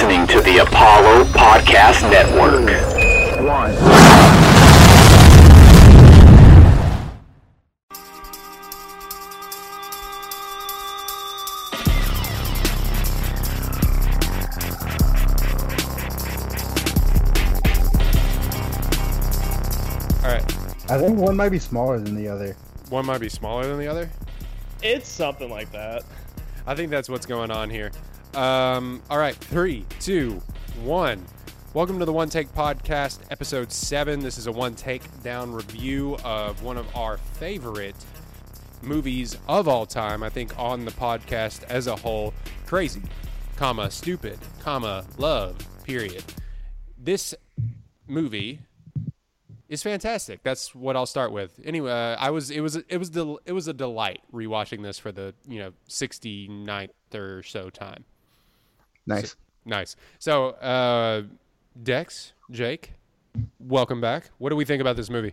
listening to the Apollo Podcast Network. One. All right. I think one might be smaller than the other. One might be smaller than the other. It's something like that. I think that's what's going on here. Um, all right, three, two, one. Welcome to the One Take Podcast, episode seven. This is a one take down review of one of our favorite movies of all time. I think on the podcast as a whole, crazy, comma stupid, comma love. Period. This movie is fantastic. That's what I'll start with. Anyway, uh, I was it was it was del- it was a delight rewatching this for the you know 69th or so time. Nice. Nice. So, uh, Dex, Jake, welcome back. What do we think about this movie?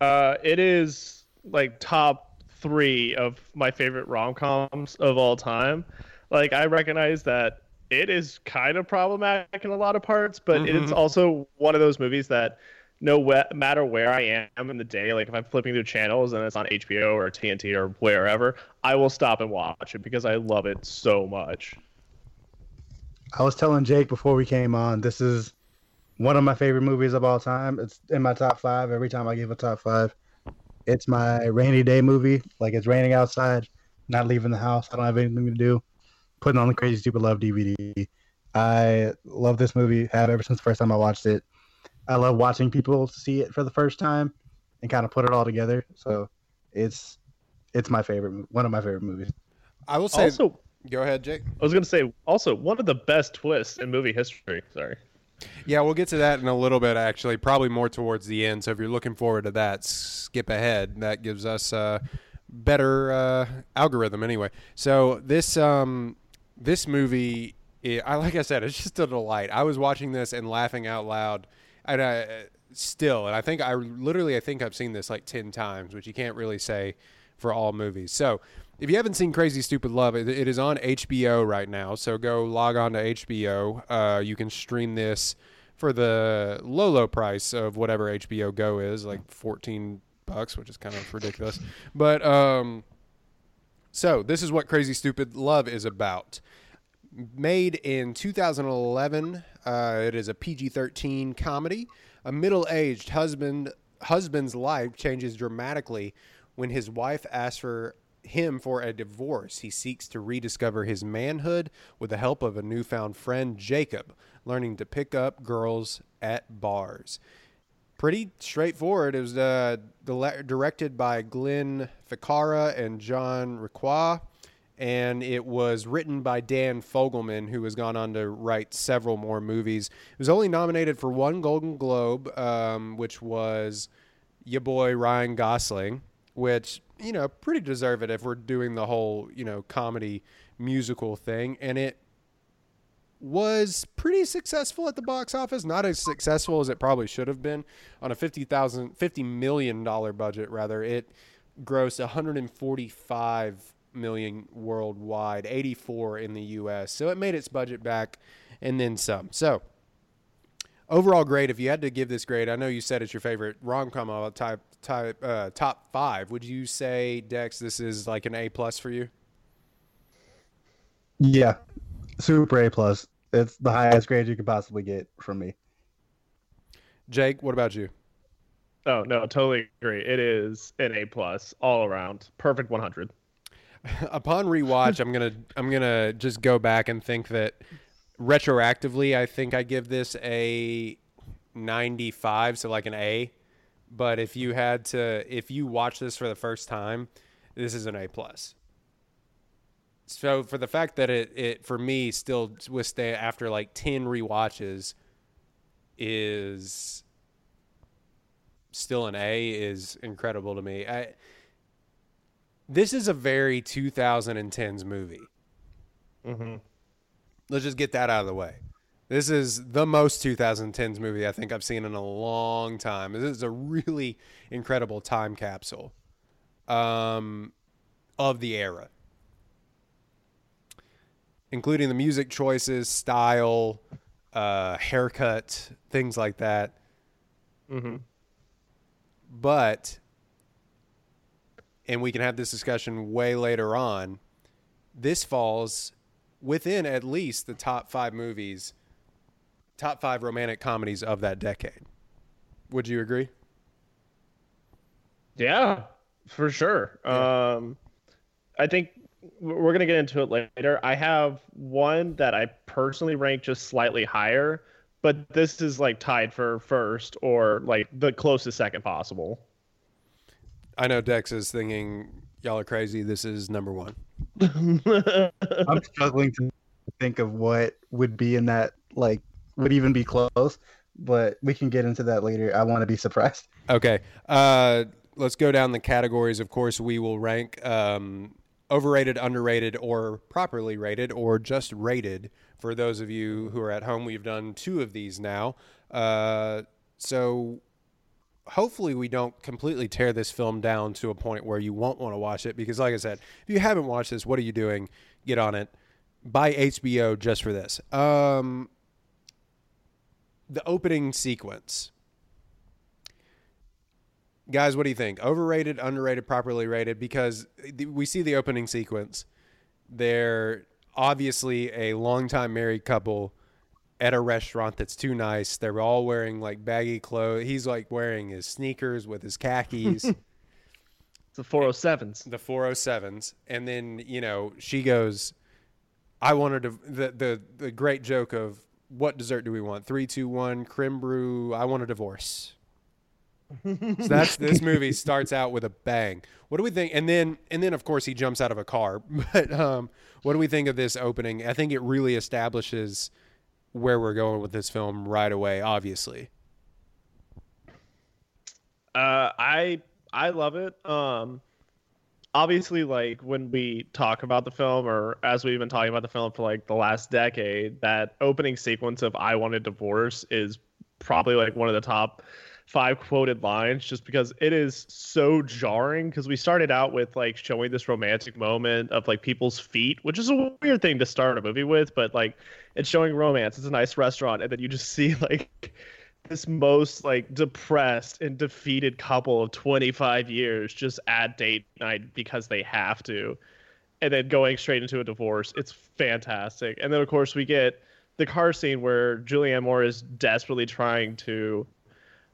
Uh, it is like top three of my favorite rom coms of all time. Like I recognize that it is kind of problematic in a lot of parts, but it's also one of those movies that no matter where I am in the day, like if I'm flipping through channels and it's on HBO or TNT or wherever, I will stop and watch it because I love it so much. I was telling Jake before we came on, this is one of my favorite movies of all time. It's in my top five every time I give a top five. It's my rainy day movie. Like it's raining outside, not leaving the house. I don't have anything to do. Putting on the Crazy Stupid Love DVD. I love this movie. Have ever since the first time I watched it. I love watching people see it for the first time and kind of put it all together. So it's it's my favorite, mo- one of my favorite movies. I will say. Also, go ahead, Jake. I was gonna say also one of the best twists in movie history. Sorry. Yeah, we'll get to that in a little bit. Actually, probably more towards the end. So if you're looking forward to that, skip ahead. That gives us a better uh, algorithm anyway. So this um, this movie, i I like I said, it's just a delight. I was watching this and laughing out loud, and I still, and I think I literally, I think I've seen this like ten times, which you can't really say for all movies. So if you haven't seen Crazy Stupid Love, it, it is on HBO right now. So go log on to HBO. Uh, you can stream this for the low, low price of whatever HBO Go is, like 14 bucks, which is kind of ridiculous. But um, so this is what Crazy Stupid Love is about. Made in 2011, uh, it is a PG-13 comedy. A middle-aged husband husband's life changes dramatically when his wife asks for him for a divorce. He seeks to rediscover his manhood with the help of a newfound friend, Jacob, learning to pick up girls at bars pretty straightforward. It was uh, directed by Glenn Ficarra and John Requa, and it was written by Dan Fogelman, who has gone on to write several more movies. It was only nominated for one Golden Globe, um, which was your boy Ryan Gosling, which you know pretty deserve it if we're doing the whole you know comedy musical thing, and it was pretty successful at the box office. Not as successful as it probably should have been on a fifty thousand, fifty million dollar budget. Rather, it grossed 145 million worldwide, 84 in the U.S. So it made its budget back and then some. So overall grade. If you had to give this grade, I know you said it's your favorite rom com of type type uh, top five. Would you say Dex this is like an A plus for you? Yeah, super A plus. It's the highest grade you could possibly get from me. Jake, what about you? Oh no, totally agree. It is an A plus all around. Perfect 100. upon rewatch, I'm gonna I'm gonna just go back and think that retroactively, I think I give this a 95, so like an A. But if you had to, if you watch this for the first time, this is an A plus. So for the fact that it, it for me still withstand after like 10 rewatches is still an A is incredible to me. I this is a very 2010s movie. Mm-hmm. Let's just get that out of the way. This is the most 2010s movie I think I've seen in a long time. This is a really incredible time capsule um, of the era. including the music choices, style, uh, haircut, things like that. Mm-hmm. But, and we can have this discussion way later on. This falls within at least the top five movies, top five romantic comedies of that decade. Would you agree? Yeah, for sure. Um, I think we're gonna get into it later. I have one that I personally rank just slightly higher, but this is like tied for first or like the closest second possible. I know Dex is thinking y'all are crazy. This is number one. I'm struggling to think of what would be in that like would even be close, but we can get into that later. I want to be surprised. Okay. Uh, let's go down the categories. Of course, we will rank um, overrated, underrated, or properly rated, or just rated. For those of you who are at home, we've done two of these now. Uh, so hopefully we don't completely tear this film down to a point where you won't want to watch it because like i said if you haven't watched this what are you doing? Get on it. Buy hbo just for this. Um, the opening sequence. Guys what do you think? Overrated underrated properly rated? Because we see the opening sequence. They're obviously a longtime married couple at a restaurant that's too nice. They're all wearing like baggy clothes. He's like wearing his sneakers with his khakis, It's the 407s. the 407s. And then, you know, she goes, I wanted to, the, the, the great joke of what dessert do we want? Three, two, one, creme brulee. I want a divorce. so that's this movie starts out with a bang. What do we think? And then, and then of course he jumps out of a car. But um, what do we think of this opening? I think it really establishes where we're going with this film right away. Obviously, Uh, I I love it. Um, obviously, like when we talk about the film, or as we've been talking about the film for like the last decade, that opening sequence of "I Want a Divorce" is probably like one of the top five quoted lines, just because it is so jarring. Because we started out with like showing this romantic moment of like people's feet, which is a weird thing to start a movie with, but like it's showing romance. It's a nice restaurant, and then you just see like this most like depressed and defeated couple of 25 years just at date night because they have to and then going straight into a divorce it's fantastic and then of course we get the car scene where julianne moore is desperately trying to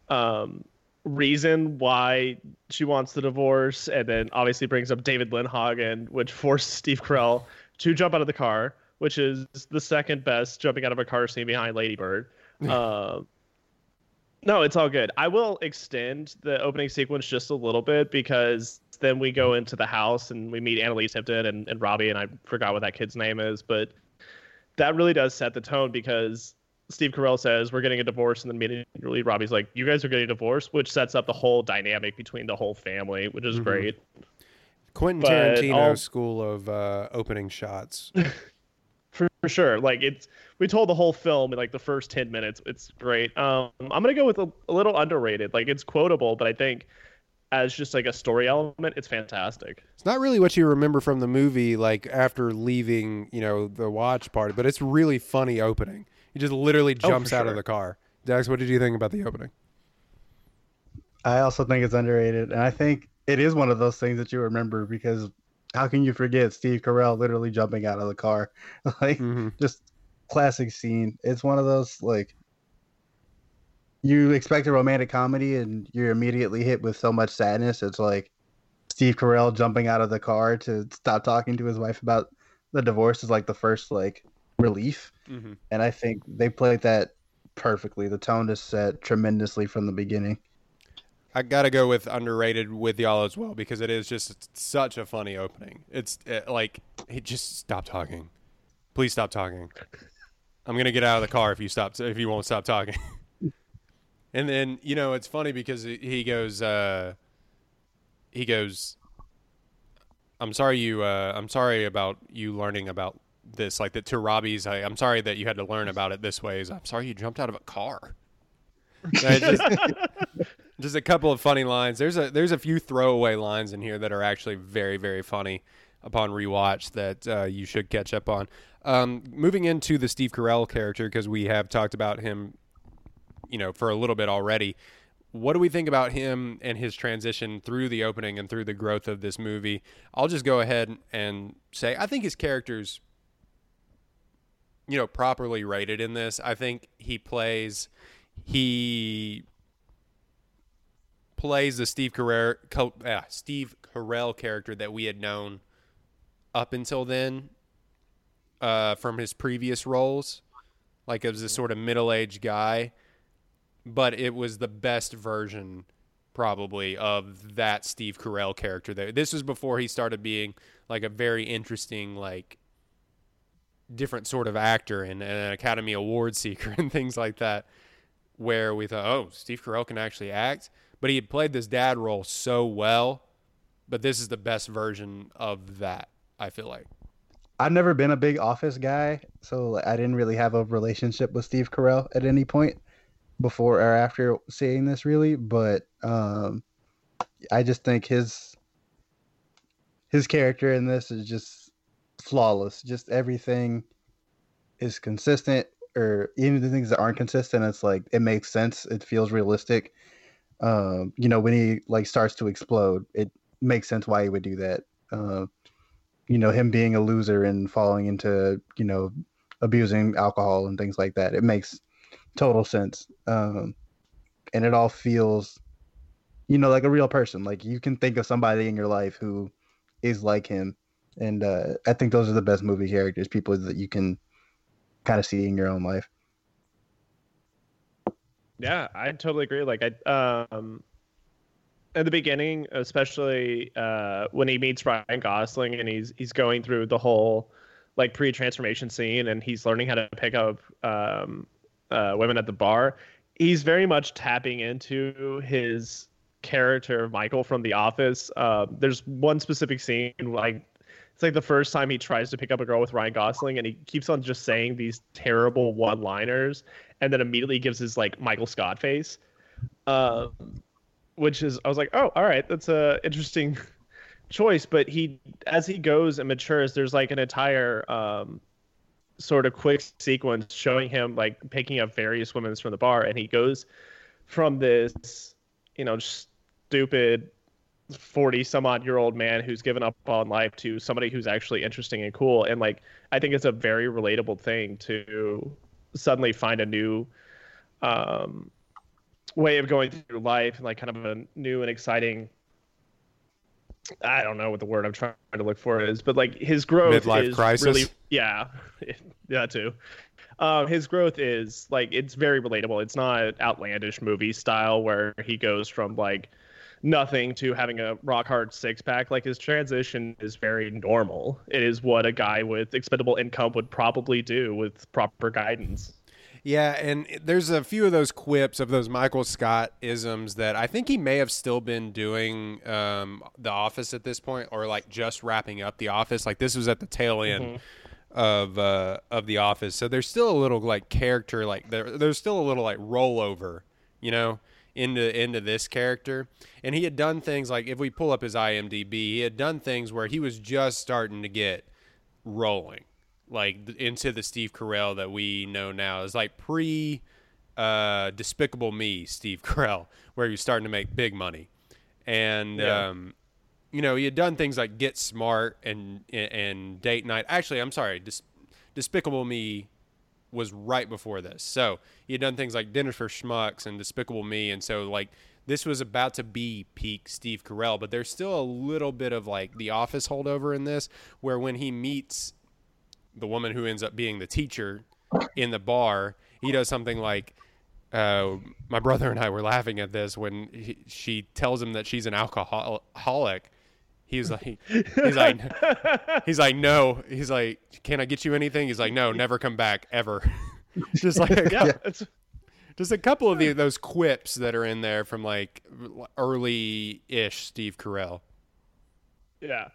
um reason why she wants the divorce and then obviously brings up david lindhagen which forced steve carell to jump out of the car which is the second best jumping out of a car scene behind ladybird um no, it's all good. I will extend the opening sequence just a little bit because then we go into the house and we meet Annalise Tipton and, and Robbie, and I forgot what that kid's name is, but that really does set the tone because Steve Carell says we're getting a divorce, and then immediately Robbie's like, "You guys are getting a divorce," which sets up the whole dynamic between the whole family, which is Mhm. great. Quentin But Tarantino's all- school of uh, opening shots. for for sure. Like it's we told the whole film in like the first ten minutes. It's great. Um, I'm gonna go with a, a little underrated. Like it's quotable, but I think as just like a story element, it's fantastic. It's not really what you remember from the movie, like after leaving, you know, the watch party, but it's really funny opening. He just literally Oh, for jumps out of the car. Dax, what did you think about the opening? I also think it's underrated, and I think it is one of those things that you remember because how can you forget Steve Carell literally jumping out of the car? like hmm just classic scene. It's one of those like you expect a romantic comedy and you're immediately hit with so much sadness. It's like Steve Carell jumping out of the car to stop talking to his wife about the divorce is like the first like relief. hmm And I think they played that perfectly. The tone is set tremendously from the beginning. I gotta go with underrated with y'all as well because it is just such a funny opening. It's uh, like he just stop talking, please stop talking. I'm gonna get out of the car if you stop if you won't stop talking. and then you know it's funny because he goes uh, he goes I'm sorry you uh, I'm sorry about you learning about this like that to Robbie's I, I'm sorry that you had to learn about it this way. Is I'm sorry you jumped out of a car. Just, just a couple of funny lines. There's a there's a few throwaway lines in here that are actually very very funny. upon rewatch that uh, you should catch up on. Um, moving into the Steve Carell character because we have talked about him, you know, for a little bit already. What do we think about him and his transition through the opening and through the growth of this movie? I'll just go ahead and say I think his character's you know properly rated in this. I think he plays he plays the Steve Carell uh, Steve Carell character that we had known up until then uh, from his previous roles, like as a sort of middle-aged guy. But it was the best version, probably, of that Steve Carell character. There, this was before he started being like a very interesting, like different sort of actor and an Academy Award seeker and things like that. Where we thought, oh, Steve Carell can actually act, but he had played this dad role so well. But this is the best version of that. I feel like. I've never been a big Office guy, so I didn't really have a relationship with Steve Carell at any point before or after seeing this, really. But um, I just think his his character in this is just flawless. Just everything is consistent, or even the things that aren't consistent, it's like it makes sense. It feels realistic. Um, you know, when he like starts to explode, it makes sense why he would do that. Uh, you know, him being a loser and falling into, you know, abusing alcohol and things like that. It makes total sense. Um, and it all feels, you know, like a real person. Like you can think of somebody in your life who is like him. And uh, I think those are the best movie characters, people that you can kind of see in your own life. Yeah, I totally agree. Like I um at the beginning, especially uh, when he meets Ryan Gosling and he's he's going through the whole like pre-transformation scene and he's learning how to pick up um, uh, women at the bar. He's very much tapping into his character Michael from The Office. Uh, there's one specific scene like it's like the first time he tries to pick up a girl with Ryan Gosling and he keeps on just saying these terrible one-liners and then immediately gives his like Michael Scott face. Um, which is I was like, oh, all right, that's a interesting choice. But he, as he goes and matures, there's like an entire um, sort of quick sequence showing him like picking up various women from the bar, and he goes from this, you know, stupid 40 some odd year old man who's given up on life to somebody who's actually interesting and cool and like i think it's a very relatable thing to suddenly find a new um way of going through life and like kind of a new and exciting I don't know what the word I'm trying to look for is, but like his growth Midlife is crisis. really yeah, that too. Um, his growth is like it's very relatable. It's not outlandish movie style where he goes from like nothing to having a rock hard six pack. Like his transition is very normal. It is what a guy with expendable income would probably do with proper guidance. Yeah, and there's a few of those quips of those Michael Scott isms that I think he may have still been doing um, The Office at this point, or like just wrapping up The Office. Like this was at the tail end mm-hmm. of uh, of The Office, so there's still a little like character, like there, there's still a little like rollover, you know, into into this character. And he had done things like if we pull up his IMDb, he had done things where he was just starting to get rolling like into the Steve Carell that we know now. Is like pre uh, Despicable Me Steve Carell, where he's starting to make big money, and yeah. um, you know he had done things like Get Smart and and Date Night. Actually, I'm sorry, Des- Despicable Me was right before this. So he had done things like Dinner for Schmucks and Despicable Me, and so like this was about to be peak Steve Carell, but there's still a little bit of like the Office holdover in this, where when he meets the woman who ends up being the teacher in the bar, he does something like, uh, my brother and I were laughing at this when he, she tells him that she's an alcoholic. He's like, he's like, he's like, no. He's like, can I get you anything? He's like, no, never come back ever. just like, a, yeah, it's just a couple of the, those quips that are in there from like early-ish Steve Carell. Yeah,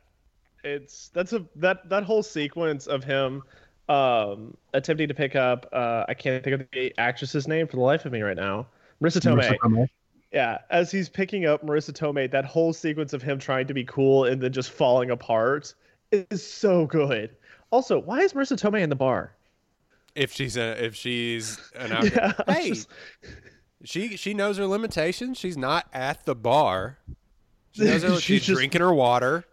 it's that's a that that whole sequence of him um attempting to pick up uh I can't think of the actress's name for the life of me right now. Marisa Tomei. Marisa Tomei. Yeah, as he's picking up Marisa Tomei, that whole sequence of him trying to be cool and then just falling apart is so good. Also, why is Marisa Tomei in the bar? If she's a, if she's an out- Yeah, hey, just- she she knows her limitations. She's not at the bar. She knows her, She's she's just- drinking her water,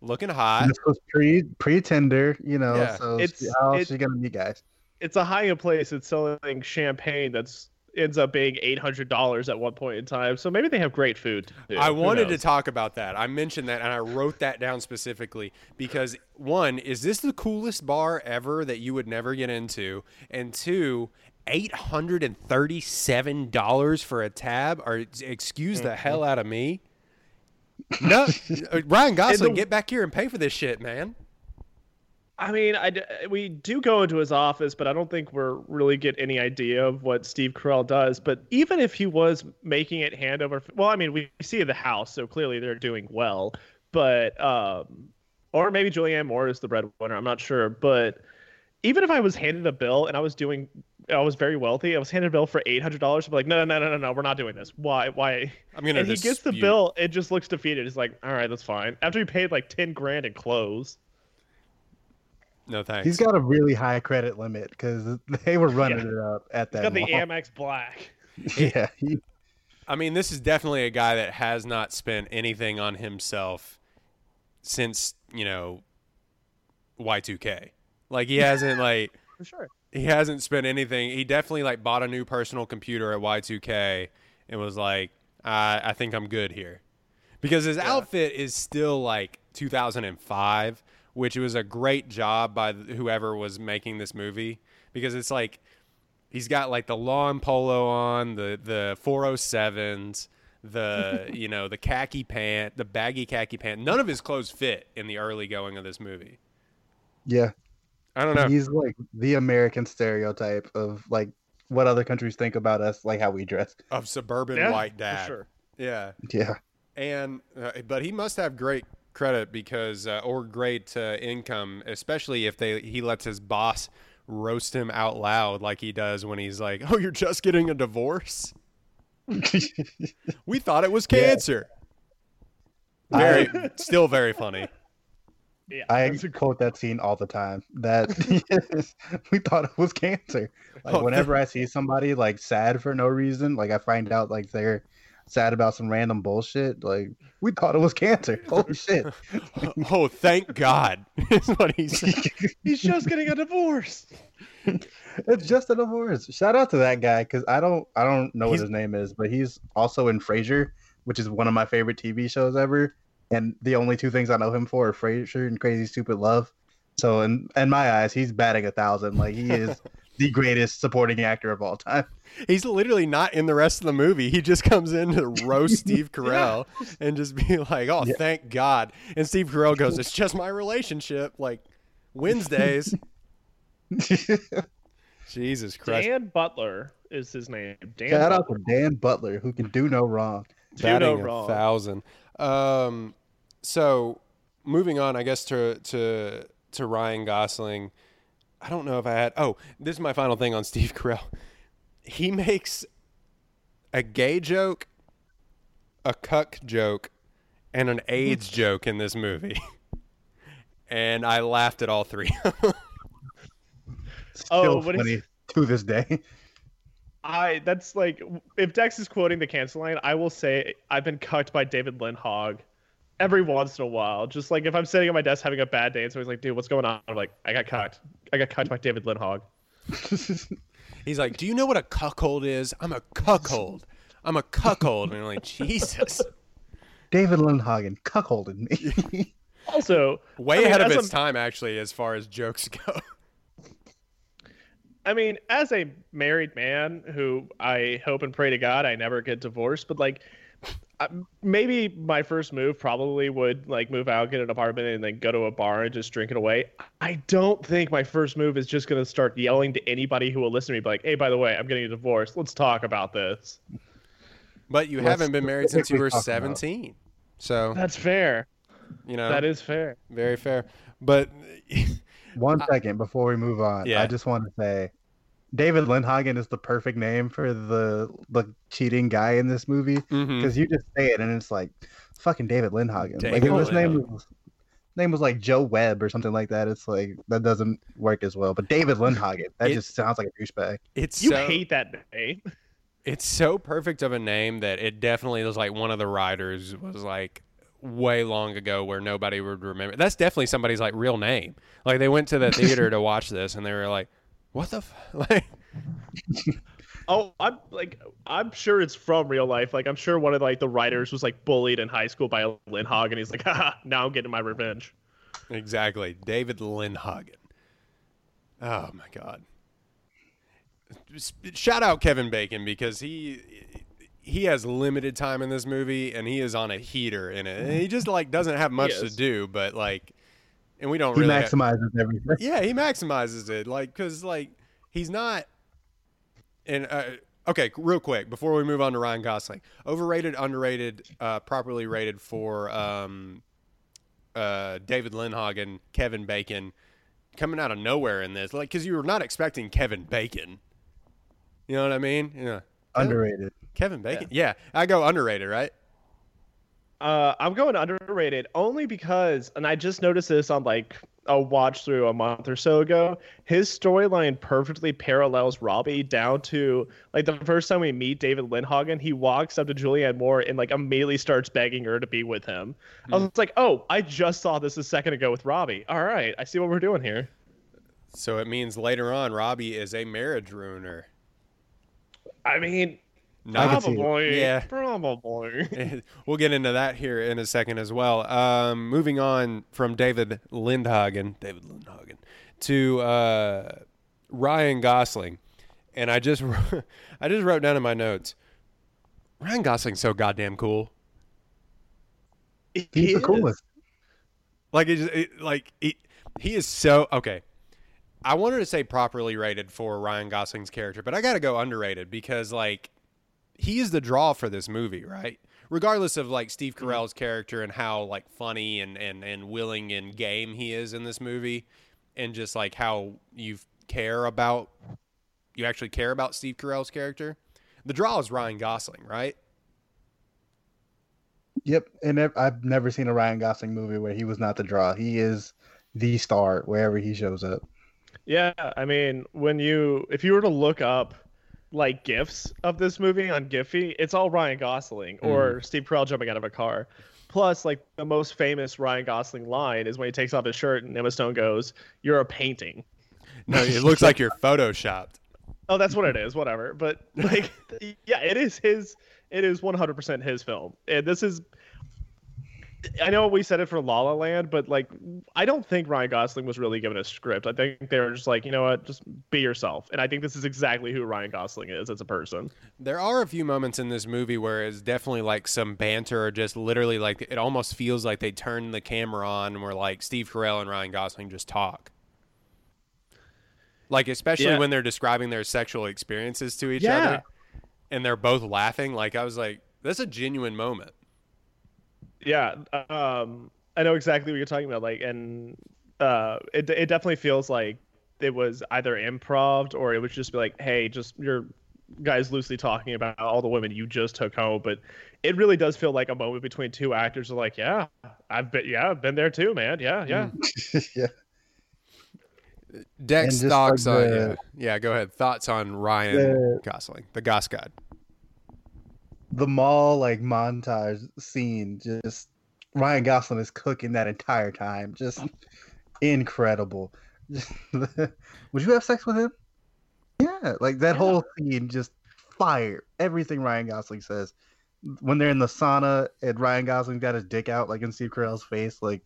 looking hot. This was pre pre Tinder, you know. Yeah. So It's- she- how else it- she gonna meet guys? it's a high end place. It's selling champagne that's ends up being eight hundred dollars at one point in time. So maybe they have great food. I wanted to talk about that. I mentioned that and I wrote that down specifically because one, is this the coolest bar ever that you would never get into? And two, eight hundred and thirty-seven dollars for a tab? Or excuse the hell out of me. No, uh, Ryan Gosling, the- get back here and pay for this shit, man. I mean, I d- we do go into his office, but I don't think we're really get any idea of what Steve Carell does. But even if he was making it hand over, well, I mean, we see the house, so clearly they're doing well. But um, or maybe Julianne Moore is the breadwinner. I'm not sure. But even if I was handed a bill and I was doing, I was very wealthy. I was handed a bill for eight hundred dollars. I'm like, no, no, no, no, no, we're not doing this. Why? Why? I'm gonna And he gets the bill. It just looks defeated. He's like, all right, that's fine. After he paid like ten grand in clothes. No thanks. He's got a really high credit limit because they were running Yeah. it up at He's that. got the. Amex Black. yeah, he, I mean, this is definitely a guy that has not spent anything on himself since, you know, Y2K. Like he hasn't like For sure. he hasn't spent anything. He definitely like bought a new personal computer at Y2K and was like, I I think I'm good here. Because his outfit is still like 2005, which was a great job by whoever was making this movie because it's like he's got like the lawn polo on, the the 407s, the you know, the khaki pant, the baggy khaki pant. None of his clothes fit in the early going of this movie. yeah. I don't know. He's like the American stereotype of like what other countries think about us, like how we dress. Of suburban Yeah, white for dad. sure. Yeah. Yeah. and uh, but he must have great credit because uh, or great uh, income especially if they he lets his boss roast him out loud like he does when he's like oh you're just getting a divorce we thought it was cancer very still very funny Yeah. I that's quote that scene all the time. That we thought it was cancer. Like Oh, whenever I see somebody like sad for no reason, like I find out like they're sad about some random bullshit. Like we thought it was cancer. Holy shit! oh thank god is what he said He's just getting a divorce. It's just a divorce. Shout out to that guy because I don't I don't know what He's- his name is, but he's also in Frasier, which is one of my favorite TV shows ever. And the only two things I know him for are Frasier and Crazy Stupid Love. So in in my eyes, he's batting a thousand. Like he is the greatest supporting actor of all time. he's literally not in the rest of the movie he just comes in to roast steve carell and just be like oh Yeah. thank god and steve carell goes it's just my relationship like wednesdays Jesus Christ. Dan Butler is his name. Dan Shout out Butler. to Dan Butler, who can do no wrong. Do no Batting a wrong. thousand. Um, so moving on, I guess to to to Ryan Gosling. I don't know if I had. Oh, this is my final thing on Steve Carell. He makes a gay joke, a cuck joke, and an AIDS hmm. joke in this movie, and I laughed at all three. Still Oh, what is- funny to this day. I that's like if Dex is quoting the cancel line, I will say I've been cucked by David Lindhog every once in a while. Just like if I'm sitting at my desk having a bad day and somebody's like, dude, what's going on? I'm like, I got cucked. I got cucked by David Lindhog. He's like, "Do you know what a cuckold is? I'm a cuckold. I'm a cuckold." And I'm like, Jesus, David Lindhagen cuckolded me. Also, way I mean, ahead of as its a- time, actually, as far as jokes go. I mean, as a married man who I hope and pray to God I never get divorced, but like I- maybe my first move probably would like move out, get an apartment, and then go to a bar and just drink it away. I don't think my first move is just gonna start yelling to anybody who will listen to me, be like, "Hey, by the way, I'm getting a divorce. Let's talk about this." But you Let's haven't been married since you were specifically talk about- 17, so That's fair. you know That is fair. very fair. But One second before we move on, Yeah. I just want to say David Lindhagen is the perfect name for the the cheating guy in this movie mm-hmm. because you just say it and it's like fucking David Lindhagen. like David if his name was name was like Joe Webb or something like that, it's like that doesn't work as well. But David Lindhagen, that It- just sounds like a douchebag. It's You so, hate that name. it's so perfect of a name that it definitely was like one of the writers was like way long ago where nobody would remember. That's definitely somebody's like real name. Like they went to the theater to watch this and they were like, "What the f-? like?" Oh, I'm like I'm sure it's from real life. Like I'm sure one of like the writers was like bullied in high school by Lindhog, and he's like, Haha, now I'm getting my revenge. Exactly, David Lindhagen. Oh my god! Shout out Kevin Bacon because he he has limited time in this movie and he is on a heater in it. And he just like doesn't have much to do, but like, and we don't He really. have- maximizes everything. yeah, he maximizes it, like because like he's not. And uh, okay, real quick before we move on to Ryan Gosling, overrated, underrated, uh, properly rated for um, uh, David Lindhagen, Kevin Bacon, coming out of nowhere in this, like because you were not expecting Kevin Bacon. You know what I mean? Yeah, Underrated. Kevin Bacon. Yeah, I go underrated, right? Uh, I'm going underrated only because, and I just noticed this on like a watch through a month or so ago. His storyline perfectly parallels Robbie down to like the first time we meet David Lindhagen, he walks up to Julianne Moore and like immediately starts begging her to be with him. I was like, oh, I just saw this a second ago with Robbie. All right, I see what we're doing here. So it means later on, Robbie is a marriage ruiner. I mean, I can see it. probably, Yeah. probably. we'll get into that here in a second as well. Um, moving on from David Lindhagen, David Lindhagen, to uh, Ryan Gosling, and I just I just wrote down in my notes, Ryan Gosling's so goddamn cool. He's He the coolest. Like it, just, it like it, he is so okay. I wanted to say properly rated for Ryan Gosling's character, but I got to go underrated because like he is the draw for this movie, right? Regardless of like Steve mm-hmm. Carell's character and how like funny and and and willing and game he is in this movie, and just like how you care about you actually care about Steve Carell's character. The draw is Ryan Gosling, right? Yep, and I've never seen a Ryan Gosling movie where he was not the draw. He is the star wherever he shows up. Yeah, I mean, when you if you were to look up like gifs of this movie on Giphy, it's all Ryan Gosling or mm-hmm. Steve Carell jumping out of a car. Plus, like the most famous Ryan Gosling line is when he takes off his shirt and Emma Stone goes, "You're a painting." No, it looks like you're photoshopped. Oh, that's what it is. Whatever. But like, yeah, it is his. It is 100% his film, and this is. I know we said it for La La Land, but like, I don't think Ryan Gosling was really given a script. I think they were just like, you know what, just be yourself. And I think this is exactly who Ryan Gosling is as a person. There are a few moments in this movie where it's definitely like some banter or just literally like it almost feels like they turn the camera on and where like Steve Carell and Ryan Gosling just talk. Like especially Yeah. when they're describing their sexual experiences to each Yeah. other and they're both laughing. Like I was like, that's a genuine moment. Yeah, um, I know exactly what you're talking about. Like, and uh, it it definitely feels like it was either improv or it would just be like, hey, just your guys loosely talking about all the women you just took home. But it really does feel like a moment between two actors. Are like, yeah, I've been, yeah, I've been there too, man. Yeah, yeah. yeah. Dex And thoughts like on yeah. yeah, go ahead. Thoughts on Ryan The- Gosling, the Goss God. The mall like montage scene, just Ryan Gosling is cooking that entire time. Just incredible. Would you have sex with him? Yeah, like that whole scene just fire. Everything Ryan Gosling says. When they're in the sauna and Ryan Gosling got his dick out like in Steve Carell's face, like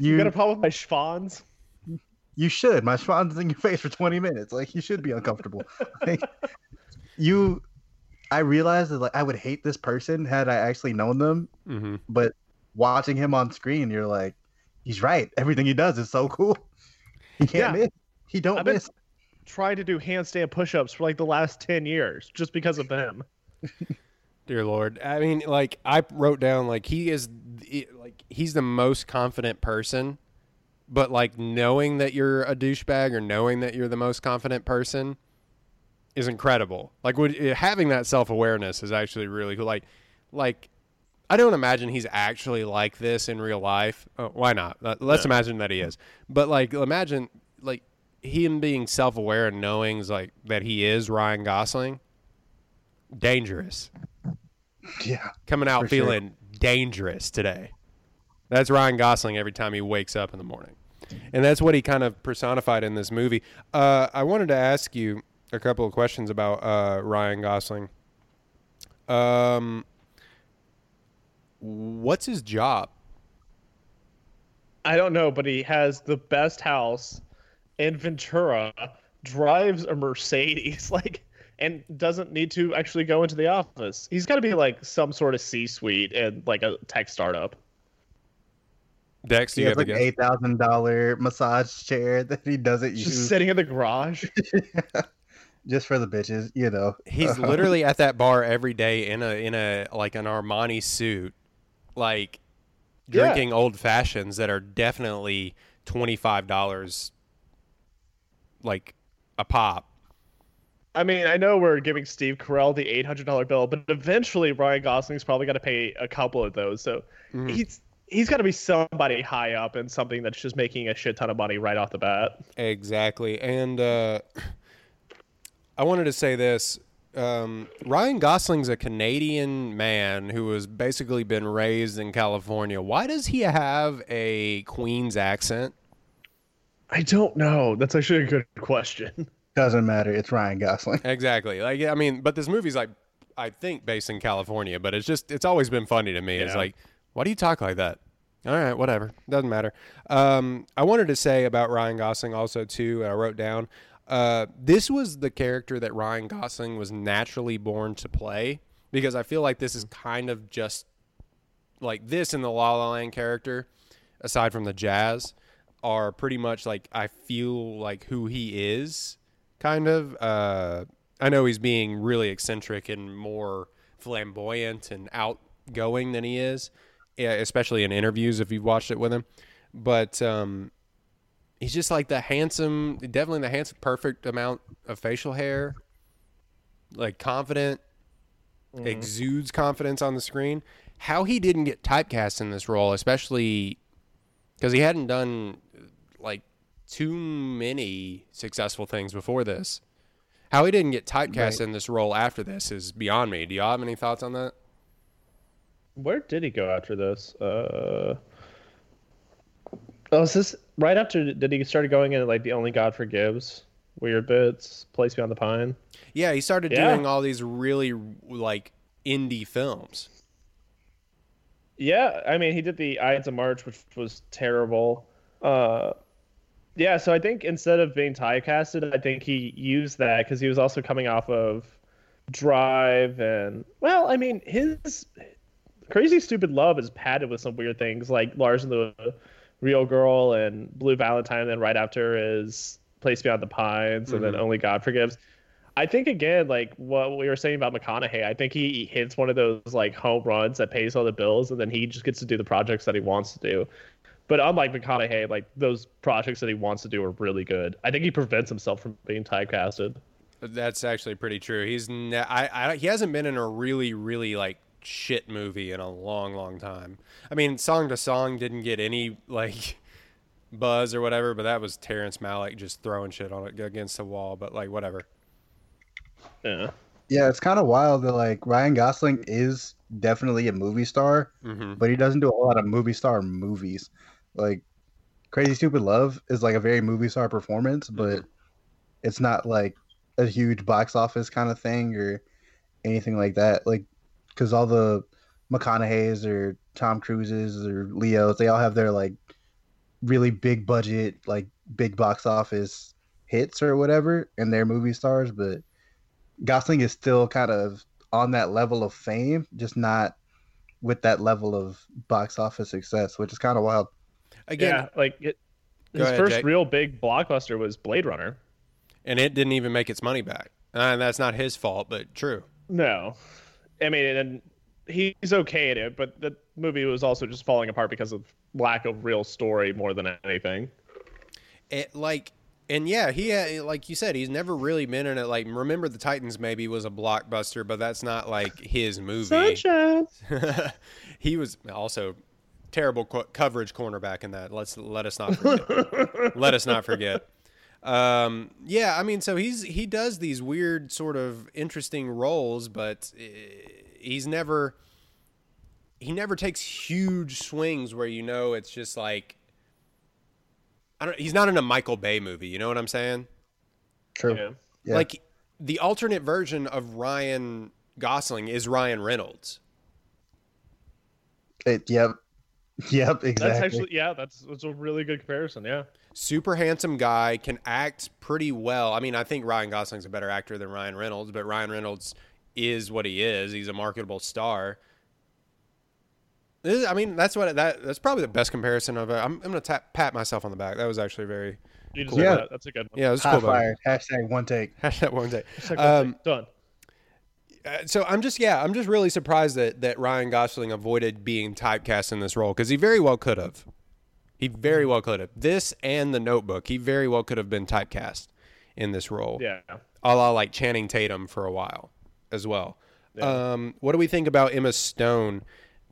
You you got a problem with my schwans? you should. My schwan's in your face for 20 minutes. Like you should be uncomfortable. like you I realized that like I would hate this person had I actually known them, Mm-hmm. but watching him on screen, you're like, he's right. Everything he does is so cool. He can't Yeah. miss. He don't I've been- miss. Trying to do handstand push-ups for like the last ten years just because of them. Dear Lord, I mean, like I wrote down, like he is, like he's the most confident person, but like knowing that you're a douchebag or knowing that you're the most confident person is incredible. Like would, having that self awareness is actually really cool. Like, like I don't imagine he's actually like this in real life. Uh, why not? Let's imagine that he is. But like, imagine like him being self-aware and knowing like that he is Ryan Gosling. Dangerous. Yeah. Coming out For sure. feeling dangerous today. That's Ryan Gosling every time he wakes up in the morning. And that's what he kind of personified in this movie. Uh, I wanted to ask you a couple of questions about uh, Ryan Gosling. Um, what's his job? I don't know, but he has the best house in Ventura, drives a Mercedes, like, and doesn't need to actually go into the office. He's got to be like some sort of C-suite and like a tech startup. Dex, do He you has have like an eight thousand dollar massage chair that he doesn't Just use Just sitting in the garage. just for the bitches, you know. He's literally at that bar every day in a in a like an Armani suit, like Yeah. drinking old fashions that are definitely twenty five dollars, like a pop. I mean, I know we're giving Steve Carell the eight hundred dollar bill, but eventually Ryan Gosling's probably got to pay a couple of those. So he's he's got to be somebody high up and something that's just making a shit ton of money right off the bat. Exactly. And uh, I wanted to say this. Um, Ryan Gosling's a Canadian man who has basically been raised in California. Why does he have a Queen's accent? I don't know. That's actually a good question. Doesn't matter. It's Ryan Gosling. Exactly. Like, I mean, but this movie's like, I think based in California, but it's just, it's always been funny to me. It's like, why do you talk like that? All right, whatever. Doesn't matter. Um, I wanted to say about Ryan Gosling also too. and I wrote down. Uh, this was the character that Ryan Gosling was naturally born to play because I feel like this is kind of just like this and the La La Land character, aside from the jazz, are pretty much like I feel like who he is, kind of. Uh, I know he's being really eccentric and more flamboyant and outgoing than he is, especially in interviews if you've watched it with him. But um, he's just like the handsome, definitely the handsome, perfect amount of facial hair, like confident, exudes confidence on the screen. How he didn't get typecast in this role, especially because he hadn't done like too many successful things before this. How he didn't get typecast Right. in this role after this is beyond me. Do y'all have any thoughts on that? Where did he go after this? Uh, oh, is this right after? Did he started going into like the Only God Forgives weird bits, Place Beyond the Pine? Yeah, he started Yeah. doing all these really like indie films. Yeah, I mean, he did the Ides of March, which was terrible. Uh, yeah, so I think instead of being typecasted, I think he used that because he was also coming off of Drive and well, I mean, his Crazy Stupid Love is padded with some weird things like Lars and the Real Girl and Blue Valentine. And then right after is Place Beyond the Pines, and then mm-hmm. Only God Forgives. I think again, like what we were saying about McConaughey, I think he hits one of those like home runs that pays all the bills, and then he just gets to do the projects that he wants to do. But unlike McConaughey, like those projects that he wants to do are really good. I think he prevents himself from being typecasted. That's actually pretty true. He's ne- I, I he hasn't been in a really really like shit movie in a long long time. I mean, Song to Song didn't get any like buzz or whatever, but that was Terrence Malick just throwing shit on it against the wall. But like whatever. Yeah. Yeah, it's kind of wild that like Ryan Gosling is definitely a movie star, hmm but he doesn't do a whole lot of movie star movies. Like Crazy Stupid Love is like a very movie star performance, but it's not like a huge box office kind of thing or anything like that. Like because all the McConaughey's or Tom Cruises or Leo's, they all have their like really big budget, like big box office hits or whatever, and they're movie stars. But Gosling is still kind of on that level of fame, just not with that level of box office success, which is kind of wild. Again, yeah, like it, his ahead, first Jake. real big blockbuster was Blade Runner. and it didn't even make its money back. And that's not his fault, but true. No, I mean, and he's okay at it, but the movie was also just falling apart because of lack of real story more than anything. it like And yeah, he uh, like you said, he's never really been in it. Like, remember the Titans maybe was a blockbuster, but that's not like his movie. He was also terrible co- coverage cornerback in that. Let's let us not forget. let us not forget. Um, yeah, I mean, so he's he does these weird sort of interesting roles, but uh, he's never he never takes huge swings where you know it's just like I don't. He's not in a Michael Bay movie. You know what I'm saying? True. Yeah. Yeah. Like the alternate version of Ryan Gosling is Ryan Reynolds. It, yep. Yep. Exactly. That's actually yeah. That's that's a really good comparison. Yeah. Super handsome guy, can act pretty well. I mean, I think Ryan Gosling's a better actor than Ryan Reynolds, but Ryan Reynolds is what he is. He's a marketable star. This is- I mean, that's what that that's probably the best comparison of. it. I'm, I'm gonna tap, pat myself on the back. That was actually very Cool. yeah. Yeah. That. That's a good one. yeah. It was Hot cool. buddy. fired. Hashtag one take. Hashtag one day. Second Um, take. Done. Uh, so I'm just yeah, I'm just really surprised that that Ryan Gosling avoided being typecast in this role because he very well could have. He very well could have. This and The Notebook, he very well could have been typecast in this role. Yeah. a la like Channing Tatum for a while as well. Um, what do we think about Emma Stone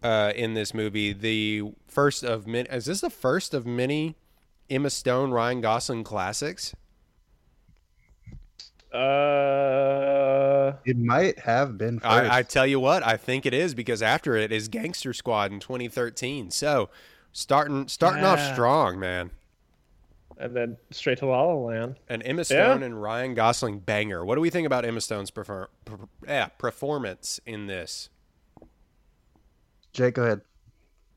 uh, in this movie? The first of many. Is this the first of many Emma Stone Ryan Gosling classics? Uh. It might have been first. I, I tell you what, I think it is because after it is Gangster Squad in 2013. So starting starting off strong, man. And then straight to La La Land. An Emma Stone and Ryan Gosling banger. What do we think about Emma Stone's prefer- per- yeah, performance in this? Jake, go ahead.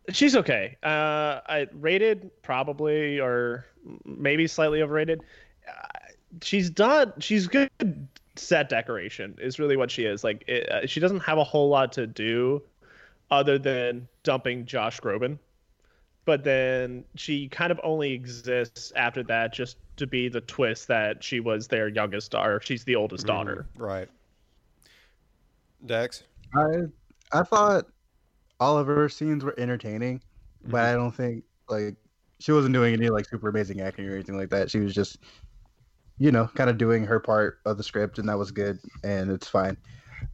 She's okay. Uh, I rated probably or maybe slightly overrated. Uh, she's done. She's good. Set decoration is really what she is. Like it, uh, she doesn't have a whole lot to do, other than dumping Josh Groban. But then she kind of only exists after that just to be the twist that she was their youngest daughter. She's the oldest daughter. Right. Dex? I I thought all of her scenes were entertaining, but Mm-hmm. I don't think like she wasn't doing any like super amazing acting or anything like that. She was just, you know, kind of doing her part of the script, and that was good, and it's fine.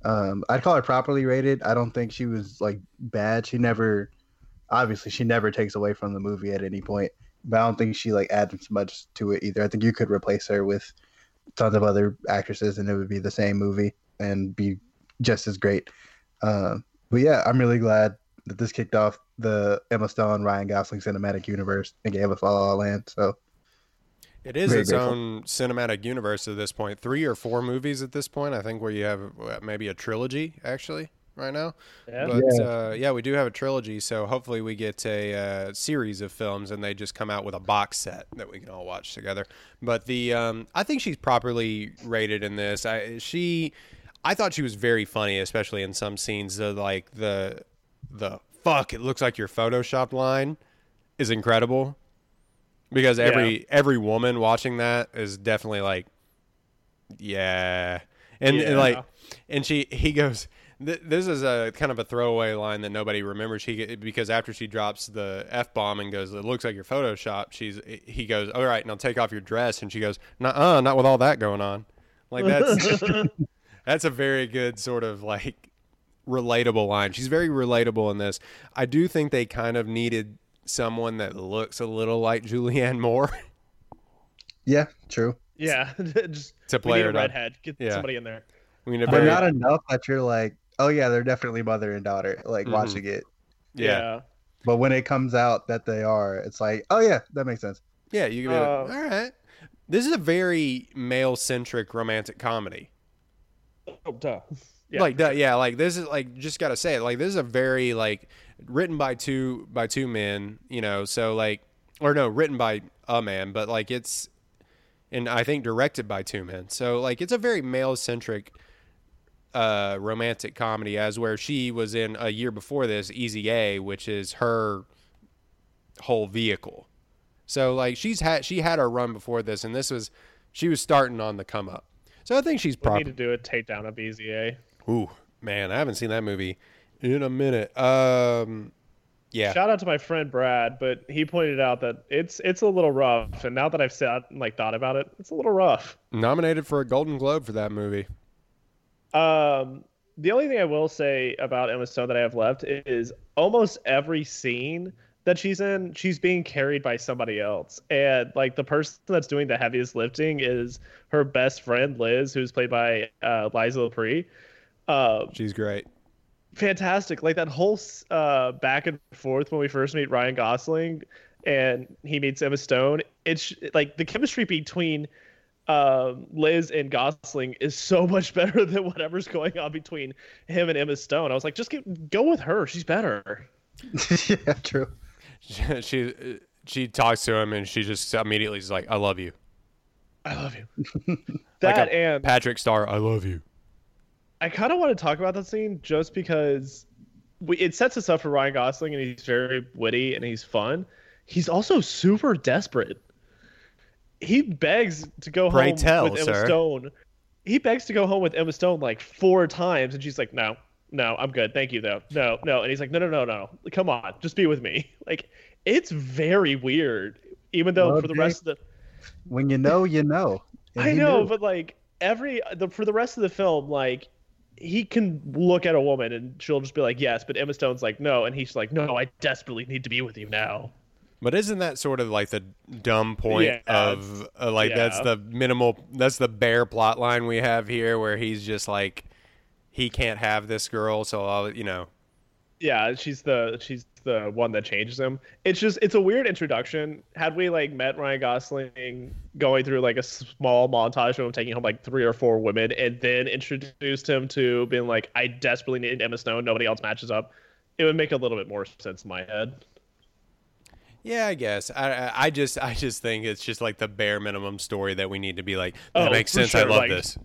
Um, I'd call her properly rated. I don't think she was like bad. She never, obviously, she never takes away from the movie at any point. But I don't think she like adds much to it either. I think you could replace her with tons of other actresses, and it would be the same movie and be just as great. Um, but yeah, I'm really glad that this kicked off the Emma Stone Ryan Gosling cinematic universe and gave us La La Land. So It is Very its grateful. own cinematic universe at this point. Three or four movies at this point, I think, where you have uh, maybe a trilogy actually right now. Yeah. But Yeah. Uh, yeah, we do have a trilogy, so hopefully we get a uh, series of films and they just come out with a box set that we can all watch together. But the um, I think she's properly rated in this. I she I thought she was very funny, especially in some scenes. The like the the fuck it looks like your photoshopped line is incredible because every every woman watching that is definitely like yeah and, and like and she he goes th- this is a kind of a throwaway line that nobody remembers she because after she drops the f-bomb and goes it looks like your photoshop she's he goes all right now take off your dress and she goes uh not with all that going on like that's that's a very good sort of like relatable line. She's very relatable in this. I do think they kind of needed someone that looks a little like Julianne Moore yeah, true. Yeah. just to we play need her. a down. redhead. Get Yeah. somebody in there. I mean, a But not enough that you're like, oh yeah, they're definitely mother and daughter, like Mhm. watching it. yeah, But when it comes out that they are, it's like, oh yeah, that makes sense. yeah. You can be like, Uh, all right. This is a very male-centric romantic comedy. Oh, duh. Yeah. like that yeah like this is like just gotta say it like this is a very like written by two by two men you know so like or no written by a man but like it's and i think directed by two men so like it's a very male centric uh romantic comedy as where she was in a year before this easy a which is her whole vehicle so like she's had she had her run before this and this was she was starting on the come up so i think she's probably need to do a takedown of Easy A. Ooh, man, I haven't seen that movie in a minute. Um, Yeah. Shout out to my friend Brad, but he pointed out that it's it's a little rough. And now that I've sat and like thought about it, it's a little rough. Nominated for a Golden Globe for that movie. Um, the only thing I will say about Emma Stone that I have left is almost every scene that she's in, she's being carried by somebody else. And like the person that's doing the heaviest lifting is her best friend Liz, who's played by uh, Liza Lapira. Uh, She's great. fantastic. Like that whole uh, back and forth when we first meet Ryan Gosling and he meets Emma Stone. It's like the chemistry between um, Liz and Gosling is so much better than whatever's going on between him and Emma Stone. I was like, just get, go with her. She's better. yeah, true. she she talks to him and she just immediately is like, "I love you." I love you. Like that a and Patrick Star, I love you. I kind of want to talk about that scene just because we, it sets us up for Ryan Gosling, and he's very witty and he's fun. He's also super desperate. He begs to go Pray home tell, with Emma sir. Stone. He begs to go home with Emma Stone like four times, and she's like, "No, no, I'm good, thank you, though. No, no." And he's like, "No, no, no, no. Come on, just be with me." Like, it's very weird. Even though Well, for the rest of the When you know, you know. And I know, knew. but like every the for the rest of the film, like he can look at a woman and she'll just be like, "Yes," but Emma Stone's like, "No," and he's like, "No, I desperately need to be with you now." But isn't that sort of like the dumb point Yeah, of uh, like that's the minimal that's the bare plot line we have here where he's just like he can't have this girl so I'll you know Yeah, she's the she's the one that changes him. It's just it's a weird introduction. Had we like met Ryan Gosling going through like a small montage of him taking home like three or four women, and then introduced him to being like, "I desperately need Emma Stone. Nobody else matches up." It would make a little bit more sense in my head. Yeah I guess I I I just I just think it's just like the bare minimum story that we need to be like that Oh, makes for sense I love like- this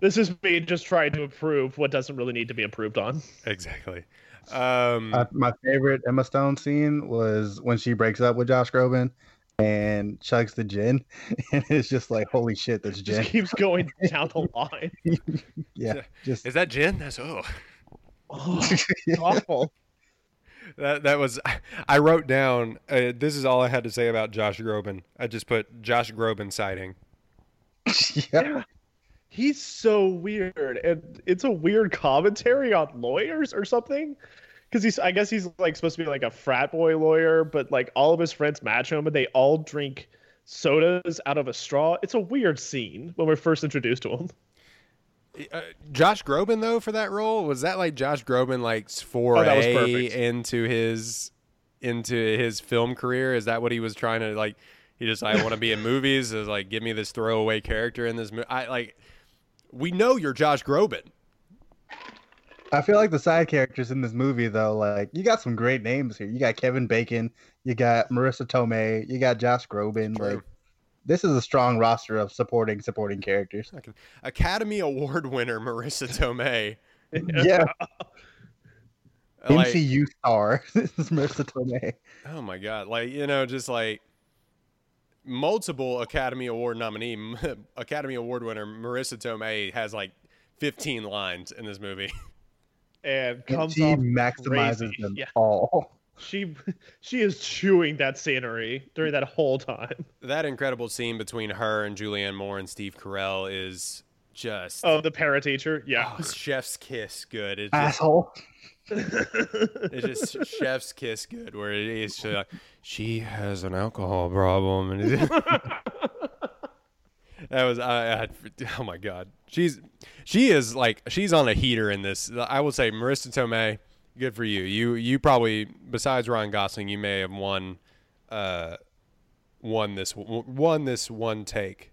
This is me just trying to approve what doesn't really need to be approved on. exactly um Uh, my favorite Emma Stone scene was when she breaks up with Josh Groban and chugs the gin, and it's just like, holy shit, that's Just gin. keeps going down the line. Yeah, just is that gin? that's oh Oh, it's awful. That that was I wrote down. Uh, this is all I had to say about Josh Groban. I just put Josh Groban sighting. yeah. He's so weird, and it's a weird commentary on lawyers or something. Because he's, I guess he's like supposed to be like a frat boy lawyer, but like all of his friends match him, and they all drink sodas out of a straw. It's a weird scene when we're first introduced to him. Uh, Josh Groban though for that role was that like Josh Groban like Oh, foray perfect. into his into his film career? Is that what he was trying to like? He just I want to be in movies. Is like give me this throwaway character in this movie. I like. We know you're Josh Groban. I feel like the side characters in this movie, though, like you got some great names here. You got Kevin Bacon, you got Marisa Tomei, you got Josh Groban. True. Like, this is a strong roster of supporting supporting characters. Academy Award winner Marisa Tomei. Yeah, uh, Like, MCU star. this is Marisa Tomei. Oh my god! Like you know, just like multiple Academy Award nominee, Academy Award winner Marisa Tomei has like 15 lines in this movie. And And comes she off maximizes crazy. them Yeah. all. She she is chewing that scenery during that whole time. that incredible scene between her and Julianne Moore and Steve Carell is just Oh, the para teacher. Yeah. oh, chef's kiss good. It's just, Asshole. it's just chef's kiss good. Where it is just like, she has an alcohol problem, and that was I, I. Oh my god, she's she is like she's on a heater in this. I will say, Marisa Tomei, good for you. You you probably besides Ryan Gosling, you may have won, uh, won this won this one take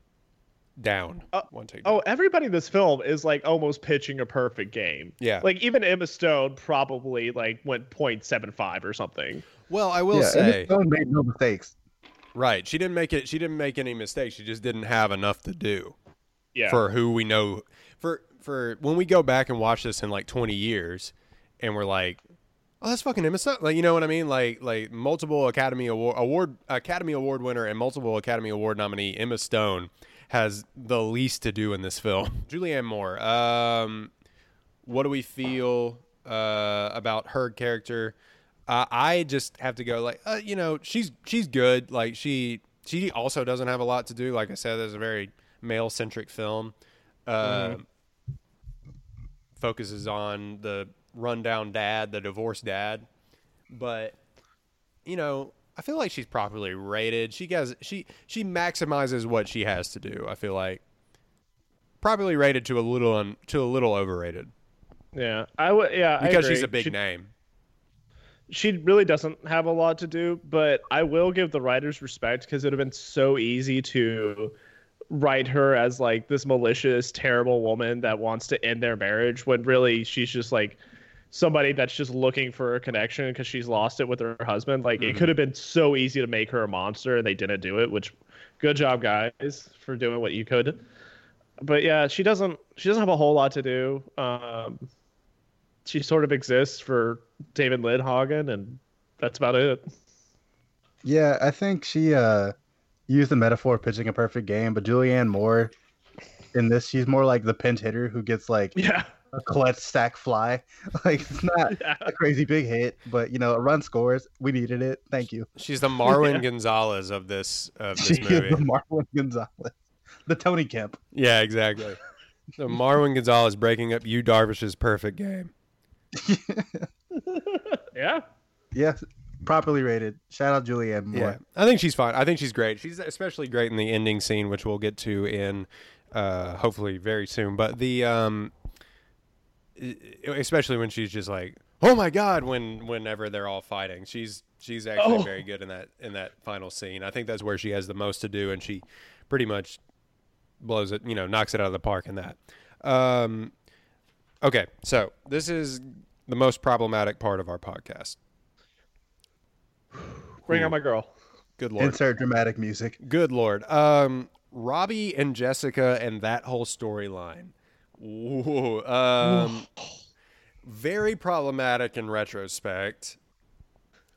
down. one take. Oh, everybody in this film is like almost pitching a perfect game. Yeah. Like even Emma Stone probably like went 0.75 or something. well, I will yeah, say. Emma Stone made no mistakes. Right. She didn't make it. She didn't make any mistakes. She just didn't have enough to do Yeah. for who we know. For for when we go back and watch this in like twenty years, and we're like, oh, that's fucking Emma Stone. Like, you know what I mean? Like like multiple Academy Award award Academy Award winner and multiple Academy Award nominee Emma Stone has the least to do in this film. Julianne Moore. Um, what do we feel uh, about her character? Uh, I just have to go like, uh, you know, she's she's good. Like she she also doesn't have a lot to do. Like I said, there's a very male centric film. Uh, Focuses on the rundown dad, the divorced dad, but you know, I feel like she's properly rated. She has she she maximizes what she has to do. I feel like properly rated to a little un, to a little overrated Yeah, I would. Yeah, because she's a big She- name. she really doesn't have a lot to do, but I will give the writers respect because it would have been so easy to write her as like this malicious, terrible woman that wants to end their marriage when really she's just like somebody that's just looking for a connection because she's lost it with her husband. Like it could have been so easy to make her a monster and they didn't do it, which good job guys for doing what you could. But yeah, she doesn't she doesn't have a whole lot to do. Um she sort of exists for David Lindhagen, and that's about it. Yeah, I think she uh used the metaphor of pitching a perfect game, but Julianne Moore in this, she's more like the pinch hitter who gets like Yeah, a clutch sack fly. Like it's not yeah, a crazy big hit, but you know, a run scores. We needed it. Thank you. She's the Marwin Gonzalez of this of She this is movie. the Marlon Gonzalez, the Tony Kemp. Yeah, exactly. The Marwin Gonzalez breaking up Yu Darvish's perfect game. yeah. Yeah. properly rated. Shout out Julianne Moore. Yeah, I think she's fine. I think she's great. She's especially great in the ending scene, which we'll get to in uh, hopefully very soon. But the um, especially when she's just like, oh my god, when whenever they're all fighting, she's she's actually Oh. very good in that in that final scene. I think that's where she has the most to do, and she pretty much blows it, you know, knocks it out of the park in that. Um, okay, so this is the most problematic part of our podcast. Bring on my girl. Good lord. Insert dramatic music. Good lord. Um, Robbie and Jessica and that whole storyline. Ooh, um, very problematic in retrospect.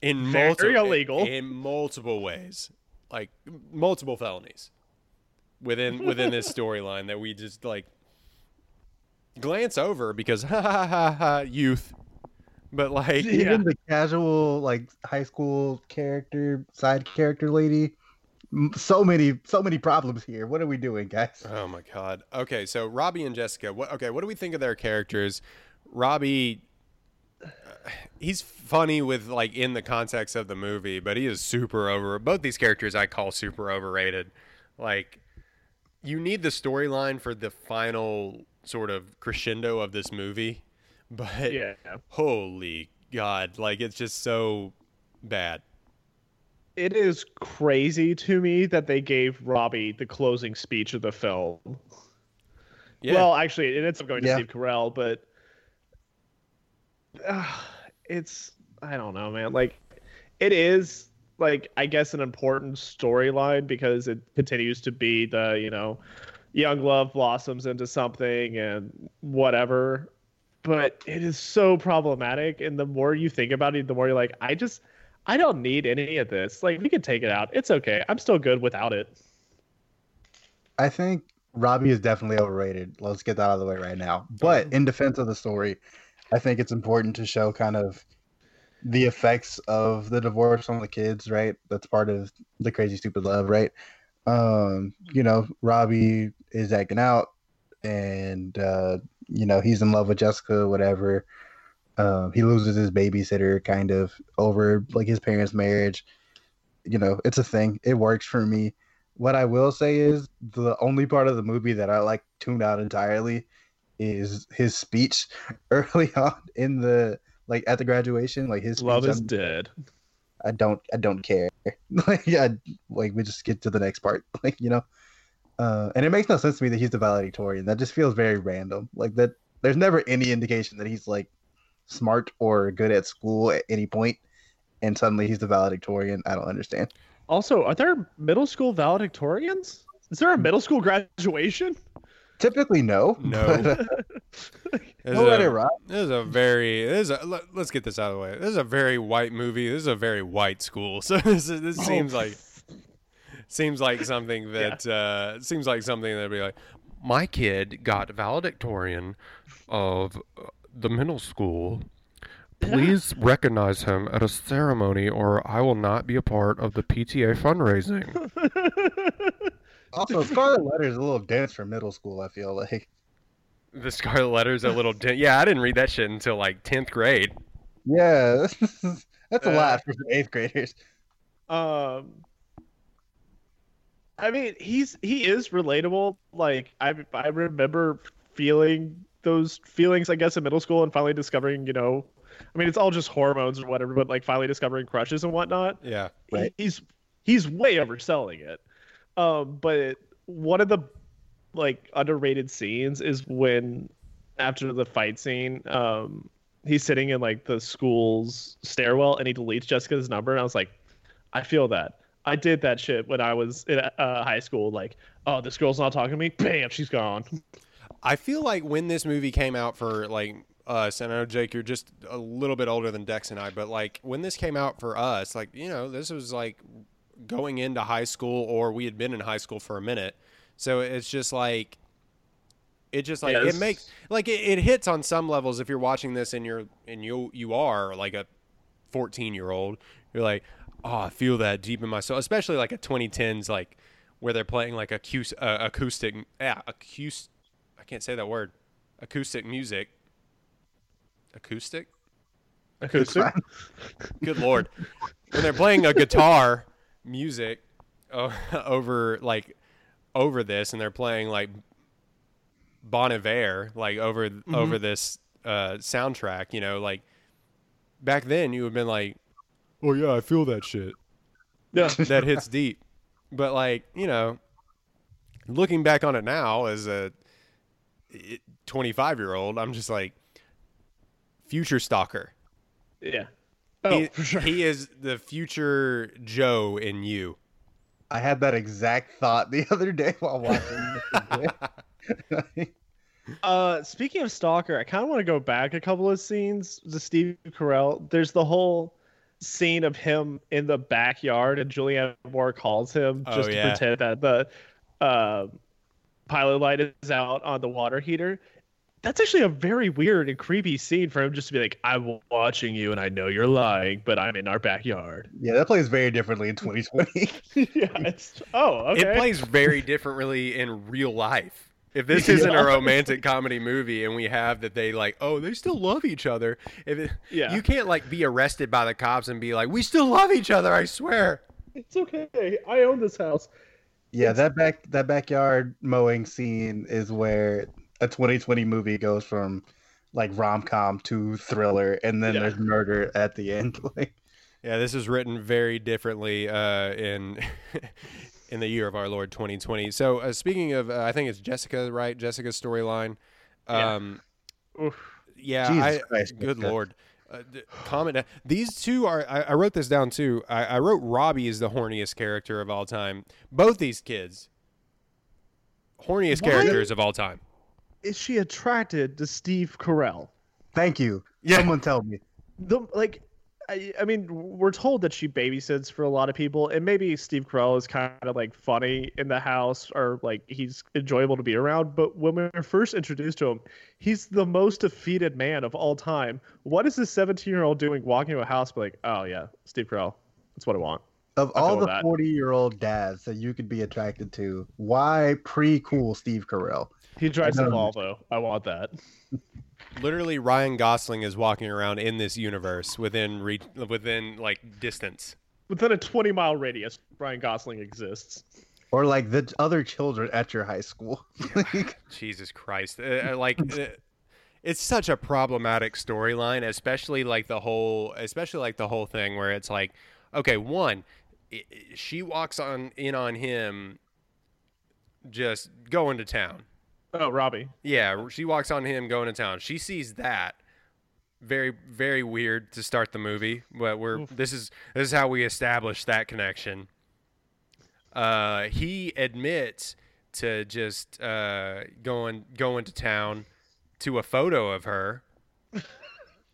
In Very multiple illegal. in multiple ways, like multiple felonies within within this storyline that we just like glance over because ha ha ha ha youth, but like Yeah. Even the casual like high school character, side character lady. M- So many, so many problems here. What are we doing, guys? Oh my god. Okay, so Robbie and Jessica. What? Okay, what do we think of their characters? Robbie, uh, he's funny with like in the context of the movie, but he is super over. Both these characters I call super overrated. Like, you need the storyline for the final sort of crescendo of this movie, but Yeah. holy god, like it's just so bad. It is crazy to me that they gave Robbie the closing speech of the film. Yeah. Well, actually, it ends up going to Yeah. Steve Carell, but uh, it's I don't know, man. Like, it is like I guess an important storyline because it continues to be the you know young love blossoms into something and whatever. But it is so problematic, and the more you think about it, the more you're like, I just I don't need any of this. Like, we can take it out. It's okay. I'm still good without it. I think Robbie is definitely overrated. Let's get that out of the way right now. But in defense of the story, I think it's important to show kind of the effects of the divorce on the kids, right? That's part of the crazy stupid love, right? Um, you know, Robbie is acting out and uh, you know, he's in love with Jessica, whatever. Um, he loses his babysitter kind of over like his parents' marriage. You know, it's a thing. It works for me. What I will say is the only part of the movie that I like tuned out entirely is his speech early on in the like at the graduation. Like his Love is I'm- dead. I don't I don't care. like yeah, like we just get to the next part. Like you know, uh, and it makes no sense to me that he's the valedictorian. That just feels very random. Like that. There's never any indication that he's like smart or good at school at any point, and suddenly he's the valedictorian. I don't understand. Also, are there middle school valedictorians? Is there a middle school graduation? Typically, no. No. But, uh, we'll is let a- it ride. This is a very. This is a, let, us get this out of the way. This is a very white movie. This is a very white school. So this, is- this seems like seems like something that uh, seems like something that'd be like, my kid got valedictorian of uh, the middle school Please recognize him at a ceremony, or I will not be a part of the PTA fundraising. Also, Scarlet Letter is a little dense for middle school. I feel like. the Scarlet Letter's a little. Di- yeah, I didn't read that shit until like tenth grade. Yeah, that's a Uh, lot for some eighth graders. Um, I mean, he's he is relatable. Like I I remember feeling those feelings, I guess, in middle school, and finally discovering, you know, I mean, it's all just hormones or whatever, but like finally discovering crushes and whatnot. Yeah. Right. He's he's way overselling it. Um, but one of the like underrated scenes is when after the fight scene, um, he's sitting in like the school's stairwell and he deletes Jessica's number, and I was like, I feel that. I did that shit when I was in uh, high school. Like, oh, this girl's not talking to me. Bam, she's gone. I feel like when this movie came out for like us, and I know Jake, you're just a little bit older than Dex and I, but like when this came out for us, like you know, this was like going into high school, or we had been in high school for a minute, so it's just like it just like Yeah, it makes like it, it hits on some levels if you're watching this and you're and you you are like a 14 year old, you're like, oh, I feel that deep in my soul, especially like a 2010s like where they're playing like acoustic, uh, acoustic, yeah, acoustic. I can't say that word. Acoustic music. Acoustic? Acoustic. Good lord. when they're playing a guitar music uh, over like over this and they're playing like Bon Iver like over over this uh, soundtrack, you know, like back then you would have been like, "Oh yeah, I feel that shit." Yeah. that hits deep. But like, you know, looking back on it now as a 25 year old, I'm just like future stalker. Yeah. Oh, he, for sure. he is the future Joe in you. I had that exact thought the other day while watching. Uh, speaking of Stalker, I kind of want to go back a couple of scenes to Steve Carell. There's the whole scene of him in the backyard, and Julianne Moore calls him Oh, just to pretend that the uh, pilot light is out on the water heater. That's actually a very weird and creepy scene for him just to be like, "I'm watching you, and I know you're lying, but I'm in our backyard." yeah, that plays very differently in 2020. yeah. It's, oh, okay. It plays very differently in real life. If this isn't a romantic comedy movie and we have that they like, oh, they still love each other. If it, Yeah. you can't like be arrested by the cops and be like, we still love each other, I swear. It's okay. I own this house. Yeah, that back that backyard mowing scene is where a 2020 movie goes from like rom com to thriller, and then Yeah. there's murder at the end. Like, Yeah, this is written very differently uh, in in the year of our Lord 2020. So uh, speaking of, uh, I think it's Jessica, right? Jessica's storyline. Yeah. Um, Oof. yeah, Jesus I, Christ, good Jessica. lord. Uh, d- comment. These two are. I, I wrote this down too. I, I wrote Robbie is the horniest character of all time. Both these kids, horniest Why? characters of all time. Is she attracted to Steve Carell? thank you. Yeah. Someone tell me. the like I, I mean we're told that she babysits for a lot of people and maybe steve carell is kind of like funny in the house or like he's enjoyable to be around but when we were first introduced to him he's the most defeated man of all time. What is this 17 year old doing walking to a house be like oh yeah steve carell that's what i want. Of I all the 40 year old dads that you could be attracted to, why pre cool Steve Carell? he drives a don't um, volvo. I want that Literally, Ryan Gosling is walking around in this universe within re- within like distance. within a 20 mile radius ryan gosling exists Or like the other children at your high school. Like, Jesus Christ! Uh, uh, like, uh, it's such a problematic storyline, especially like the whole, especially like the whole thing where it's like, okay, one, i- i- she walks on in on him, just going to town. Oh robbie Yeah, she walks on him going to town. She sees that. Very, very weird to start the movie, but we're this is this is how we establish that connection. Uh, he admits to just uh, going going to town to a photo of her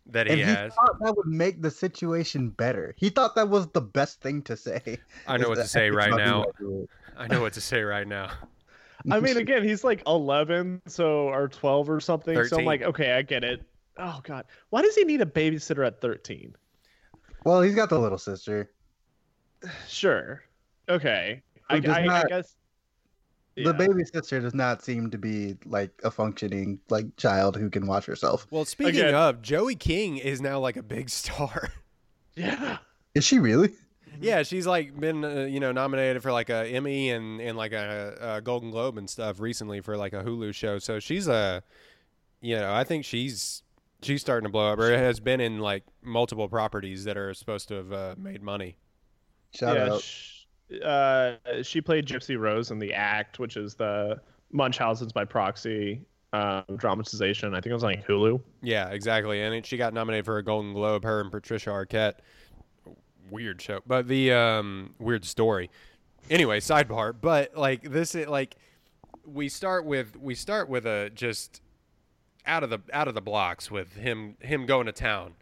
that and he he has. thought that would make the situation better. He thought that was the best thing to say. I know what to say right now. what I do. I know what to say right now. I mean, again, he's like 11, so or 12 or something. So I'm like, okay, I get it. Oh God, why does he need a babysitter at thirteen? Well, he's got the little sister. Sure, okay. Who I, does I, I not- guess The yeah. baby sister does not seem to be like a functioning like child who can watch herself. Well, speaking Again- of, Joey King is now like a big star. Yeah. Is she really? Yeah, she's like been uh, you know nominated for like a Emmy and and like a, a Golden Globe and stuff recently for like a Hulu show. So she's a, you know, I think she's she's starting to blow up. Or has been in like multiple properties that are supposed to have uh, made money. Shout yeah, out. sh- uh, she played Gypsy Rose in The Act, which is the Munchausen's by proxy um, dramatization. I think it was on like Hulu. Yeah, exactly. And it, she got nominated for a Golden Globe. Her and Patricia Arquette. Weird show, but the um, weird story. Anyway, sidebar. But like this, is like we start with we start with a just out of the out of the blocks with him him going to town,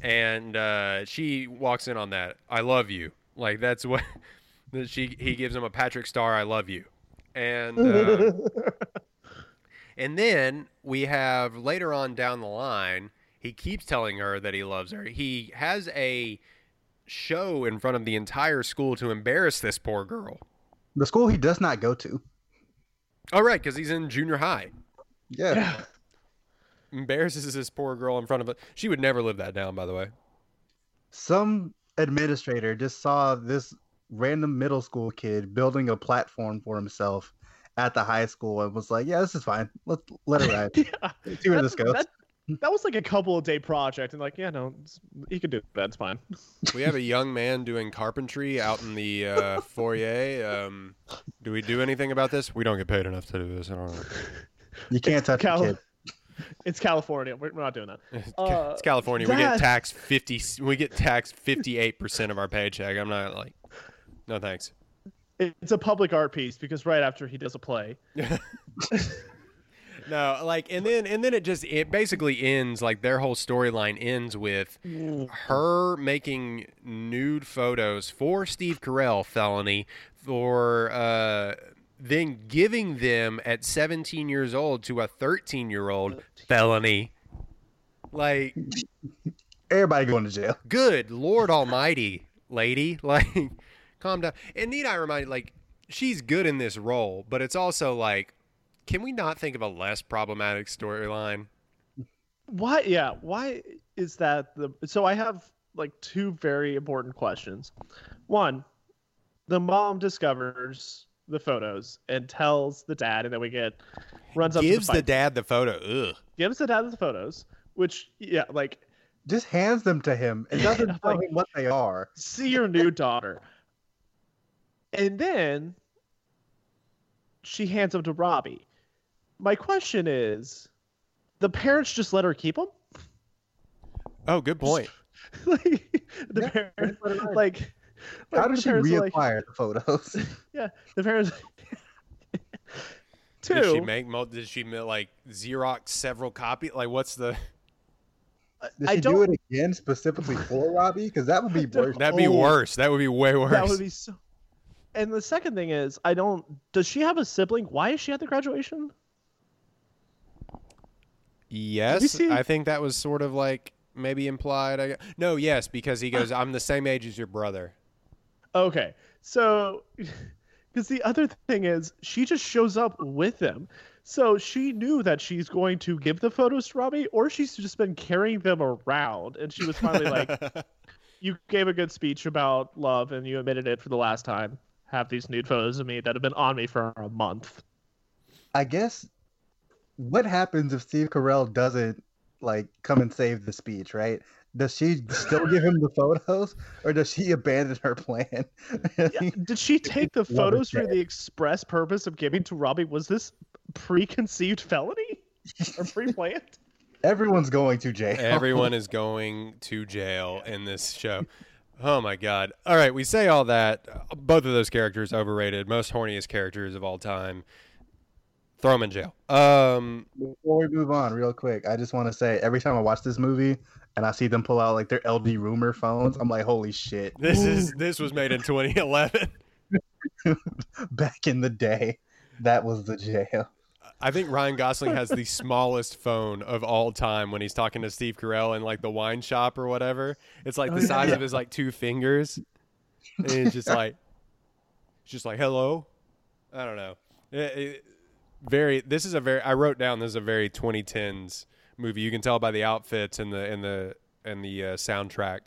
and uh, she walks in on that. I love you. Like that's what she he gives him a Patrick Star. I love you, and. Uh, and then we have later on down the line, he keeps telling her that he loves her. He has a show in front of the entire school to embarrass this poor girl. The school he does not go to. All right, because he's in junior high. Yeah. Yeah. Embarrasses this poor girl in front of it. She would never live that down, by the way. Some administrator just saw this random middle school kid building a platform for himself at the high school and was like, "Yeah, this is fine. Let's let it ride. yeah. See where That's- this goes." That, that was like a couple of day project, and like, yeah, no, he could do that. It's fine. We have a young man doing carpentry out in the uh, foyer. Um, do we do anything about this? We don't get paid enough to do this. I don't know. You can't touch Cal- kid. It's California. We're, we're not doing that. Uh, it's California. We get taxed fifty. We get taxed fifty-eight percent of our paycheck. I'm not like, no thanks. It's a public art piece because right after he does a play, No, like, and then and then it just it basically ends like their whole storyline ends with her making nude photos for Steve Carell felony for uh then giving them at 17 years old to a 13 year old felony. Like, Everybody going to jail. good Lord Almighty, lady, like, calm down. And need I remind, you like, she's good in this role, but it's also like, can we not think of a less problematic storyline? why? Yeah, why is that the? So I have like two very important questions. One, the mom discovers the photos and tells the dad, and then we get runs up Gives to the the, dad the photo. Ugh. gives the dad the photos, which yeah, like Just hands them to him. It doesn't Yeah, tell like- him what they are. see your new daughter. And then she hands them to Robbie. My question is, the parents just let her keep them? Oh, good point. like the Yeah, parents, let her ride. like, How like, does the she parents are like- reacquire the photos? yeah, the parents. Two. Did she make? mul- Did she like Xerox several copies? Like, what's the? Did I she do don't- it again specifically for Robbie? Because that would be worse. That'd be worse. That would be way worse. That would be so. And the second thing is, I don't. Does she have a sibling? Why is she at the graduation? Yes, I think that was sort of like maybe implied. I, no, yes, because he goes, "I'm the same age as your brother." Okay, so because the other thing is, she just shows up with them. So she knew that she's going to give the photos to Robbie, or she's just been carrying them around, and she was finally like, "You gave a good speech about love, and you admitted it for the last time. Have these nude photos of me that have been on me for a month." I guess what happens if Steve Carell doesn't like come and save the speech, right? Does she still give him the photos or does she abandon her plan? Yeah, Did she take the photos for the express purpose of giving to Robbie? Was this preconceived felony or pre-planned? Everyone's going to jail. Everyone is going to jail in this show. Oh my god! All right, we say all that. Both of those characters overrated. Most horniest characters of all time. Throw them in jail. Um, Before we move on, real quick, I just want to say every time I watch this movie and I see them pull out like their LG Rumor phones, I'm like, holy shit! this is this was made in 2011. Back in the day, that was the jail. I think Ryan Gosling has the smallest phone of all time when he's talking to Steve Carell in like the wine shop or whatever. It's like the size of his like two fingers. And he's just like it's just like hello. I don't know. It- it- very this is a very I wrote down this is a very 2010s movie. You can tell by the outfits and the and the and the uh, soundtrack.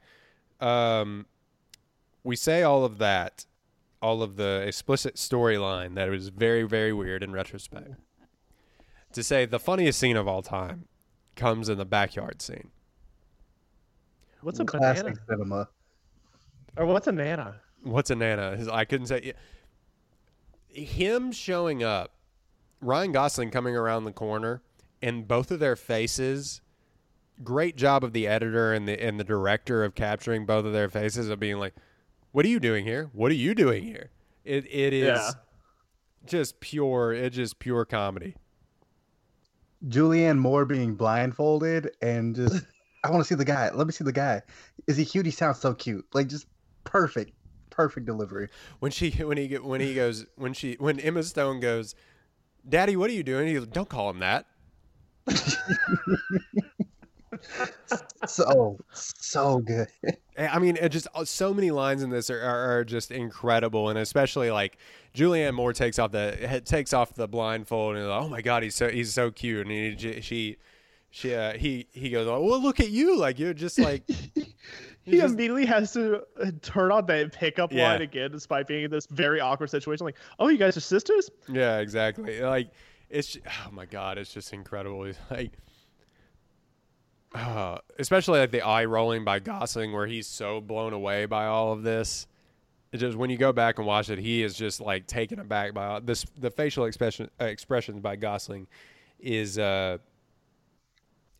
Um we say all of that, all of the explicit storyline that was very, very weird in retrospect. To say the funniest scene of all time comes in the backyard scene. What's a Classic banana? cinema. Or what's a nana? What's a nana? I couldn't say. Him showing up, Ryan Gosling coming around the corner, and both of their faces. Great job of the editor and the and the director of capturing both of their faces of being like, "What are you doing here? What are you doing here?" It it is Yeah. just pure. It's just pure comedy. Julianne Moore being blindfolded and just, I want to see the guy. Let me see the guy. Is he cute? He sounds so cute. Like just perfect, perfect delivery. when she when he when he goes when she when Emma Stone goes, "Daddy, what are you doing?" He goes, "Don't call him that." So, so good. Eh, I mean, it just uh, so many lines in this are, are, are just incredible, and especially like Julianne Moore takes off the takes off the blindfold and oh my god, he's so he's so cute, and he she she uh, he he goes, oh well, look at you, like you're just like He just- immediately has to uh, turn on that pickup Yeah. line again, despite being in this very awkward situation. Like, oh, you guys are sisters? yeah, exactly, like it's ju- oh my god, it's just incredible. He's like. Uh, especially like the eye rolling by Gosling, where he's so blown away by all of this. It just when you go back and watch it, he is just like taken aback by all, this. The facial expression uh, expressions by Gosling is uh,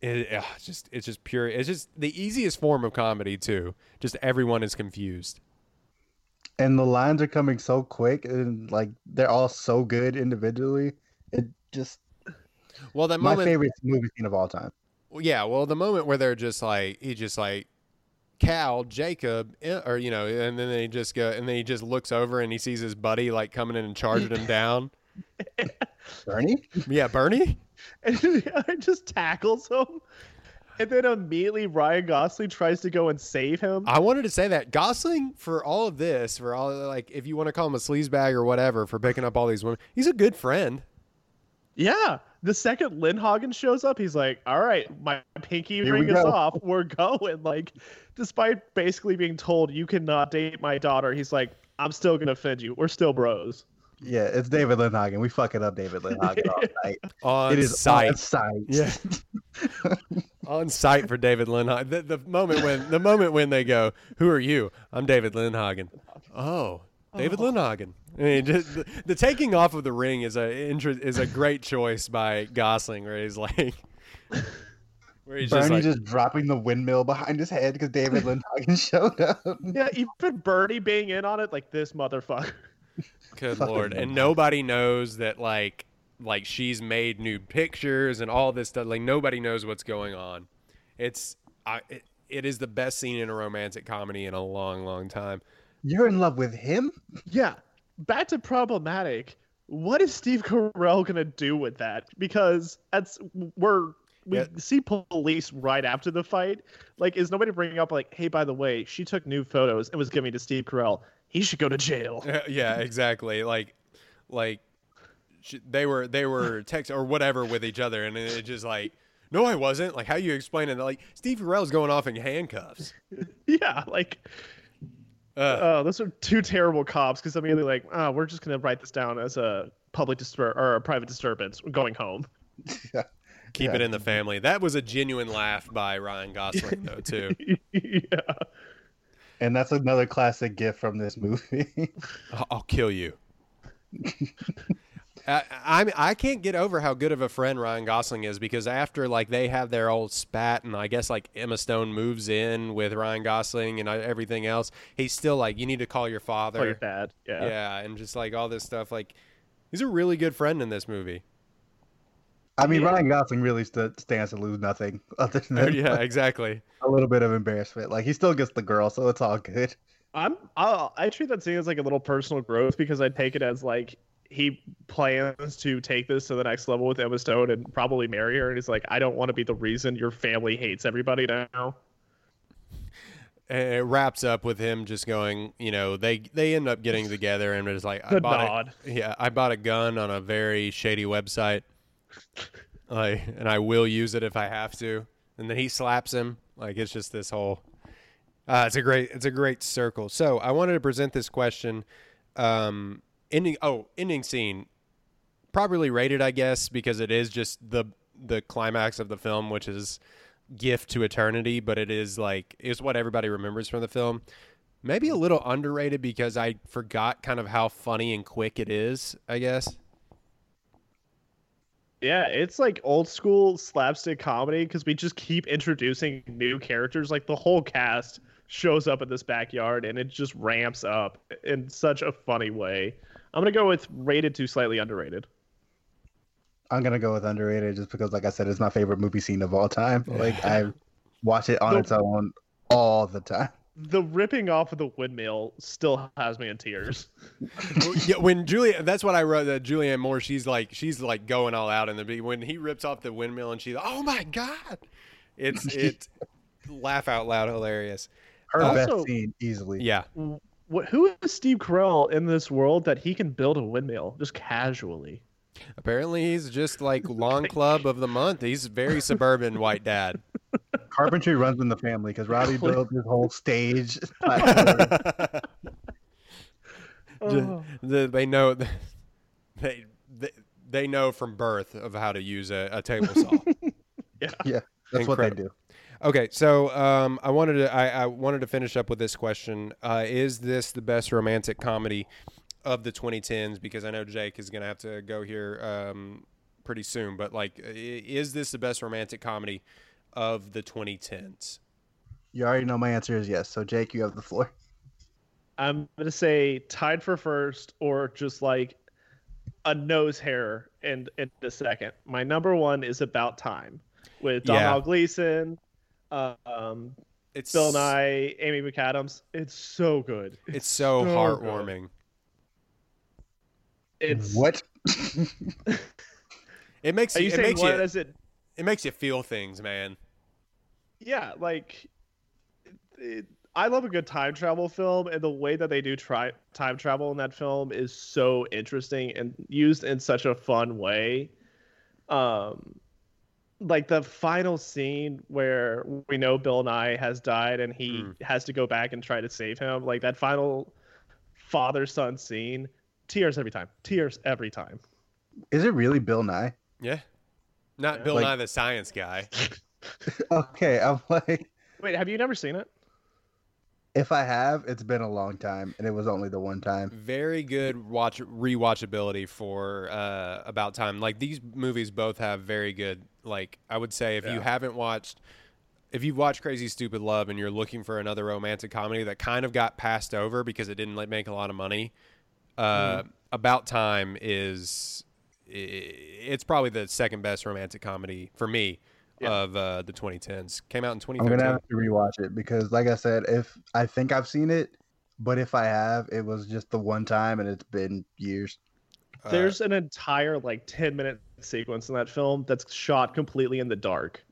it, uh, it's just it's just pure. It's just the easiest form of comedy too. Just everyone is confused. And the lines are coming so quick, and like they're all so good individually. It just Well, that my moment, favorite movie scene of all time. yeah. Well, the moment where they're just like he just like Cal Jacob, eh, or you know, and then they just go, and then he just looks over and he sees his buddy like coming in and charging him down. Bernie, Yeah, Bernie. And it just tackles him. And then immediately Ryan Gosling tries to go and save him. I wanted to say that Gosling for all of this, for all like if you want to call him a sleazebag or whatever for picking up all these women, he's a good friend. Yeah. The second Lynn Lindhagen shows up, he's like, "All right, my pinky Here ring is off. We're going." Like, despite basically being told you cannot date my daughter, he's like, "I'm still gonna offend you. We're still bros." Yeah, it's David Lindhagen. We fucking up David Lindhagen all night. On It is site. on site. Yeah. on site for David Lindhagen. The, the moment when the moment when they go, "Who are you?" I'm David Lindhagen. Oh, David oh. Lindhagen. I mean, just, the, the taking off of the ring is a is a great choice by Gosling, where he's like, where he's Bernie just just, dropping the windmill behind his head because David Lindhagen showed up. Yeah, even Bernie being in on it, like this motherfucker. Good Fucking lord! And nobody knows that like like she's made nude pictures and all this stuff. Like nobody knows what's going on. It's I it, it is the best scene in a romantic comedy in a long, long time. You're in love with him? Yeah. Back to problematic. What is Steve Carell gonna do with that? Because that's we're we Yeah. see police right after the fight. Like, is nobody bringing up like, hey, by the way, she took new photos and was giving to Steve Carell. He should go to jail. yeah, exactly. Like like they were they were text or whatever with each other, and it just like. No, I wasn't. Like, how you explaining that? Like, Steve Carell's going off in handcuffs. yeah, like, Uh, oh, those are two terrible cops. Because immediately like, oh, we're just gonna write this down as a public distur- or a private disturbance. We're going home. Yeah. keep yeah. it in the family. That was a genuine laugh by Ryan Gosling, though, too. yeah. And that's another classic gift from this movie. I'll, I'll kill you. I, I I can't get over how good of a friend Ryan Gosling is because after like they have their old spat and I guess like Emma Stone moves in with Ryan Gosling and uh, everything else, he's still like you need to call your father. Call your dad. Yeah. yeah, and just like all this stuff. Like he's a really good friend in this movie. I mean, Yeah. Ryan Gosling really st- stands to lose nothing other oh, than yeah, exactly. a little bit of embarrassment. Like he still gets the girl, so it's all good. I'm I I treat that scene as like a little personal growth because I take it as like he plans to take this to the next level with Emma Stone and probably marry her. And he's like, I don't want to be the reason your family hates everybody now. And it wraps up with him just going, you know, they they end up getting together and it's like I The bought nod. A, yeah, I bought a gun on a very shady website. Like and I will use it if I have to. And then he slaps him. Like it's just this whole uh, it's a great it's a great circle. So I wanted to present this question. Um ending oh, ending scene. Properly rated, I guess, because it is just the the climax of the film, which is gift to eternity, but it is like is what everybody remembers from the film. Maybe a little underrated because I forgot kind of how funny and quick it is, I guess. Yeah, it's like old school slapstick comedy because we just keep introducing new characters. Like the whole cast shows up at this backyard and it just ramps up in such a funny way. I'm gonna go with rated to slightly underrated. I'm gonna go with underrated just because, like I said, it's my favorite movie scene of all time. Like I watch it on its own all the time. The ripping off of the windmill still has me in tears. yeah, when Julia, that's what I wrote. That Julianne Moore, she's like, she's like going all out in the beat. When he rips off the windmill and she's, oh my god, it's it's laugh out loud hilarious. Her Also- best scene easily. Yeah, What, who is Steve Carell in this world that he can build a windmill just casually? Apparently he's just like lawn club of the month. He's very suburban white dad. Carpentry runs in the family because Robbie built this whole stage. platform. Oh. The- they know they, they they know from birth of how to use a, a table saw. yeah, yeah, that's what they do. Okay, so um, I wanted to I, I wanted to finish up with this question: uh, Is this the best romantic comedy of the 2010s? Because I know Jake is going to have to go here um, pretty soon. But like, is this the best romantic comedy of the 2010s? You already know my answer is yes. So Jake, you have the floor. I'm gonna say tied for first, or just like a nose hair in in a second. My number one is About Time with Yeah. Domhnall Gleeson, uh, um, It's Bill Nye, Amy McAdams. It's so good. It's so, so good. Heartwarming. It's What? It makes Are you, you it saying makes what you is it? it makes you feel things, man. Yeah, like it, I love a good time travel film, and the way that they do try time travel in that film is so interesting and used in such a fun way. Um, like the final scene where we know Bill Nye has died and he Mm. has to go back and try to save him. Like that final father son scene, tears every time, tears every time. Is it really Bill Nye? Yeah, not Yeah. Bill Like- Nye the Science Guy. Okay, I'm like, Wait, have you never seen it? if I have, it's been a long time, and it was only the one time. very good watch rewatchability for uh, about time. Like these movies both have very good. Like I would say, if you haven't watched, if you've watched Crazy Stupid Love and you're looking for another romantic comedy that kind of got passed over because it didn't like, make a lot of money, uh, About Time is it's probably the second best romantic comedy for me Yeah. of uh, the 2010s. Came out in I'm gonna have to rewatch it because, like I said, if I think I've seen it, but if I have, it was just the one time, and it's been years. Uh, There's an entire like 10 minute sequence in that film that's shot completely in the dark.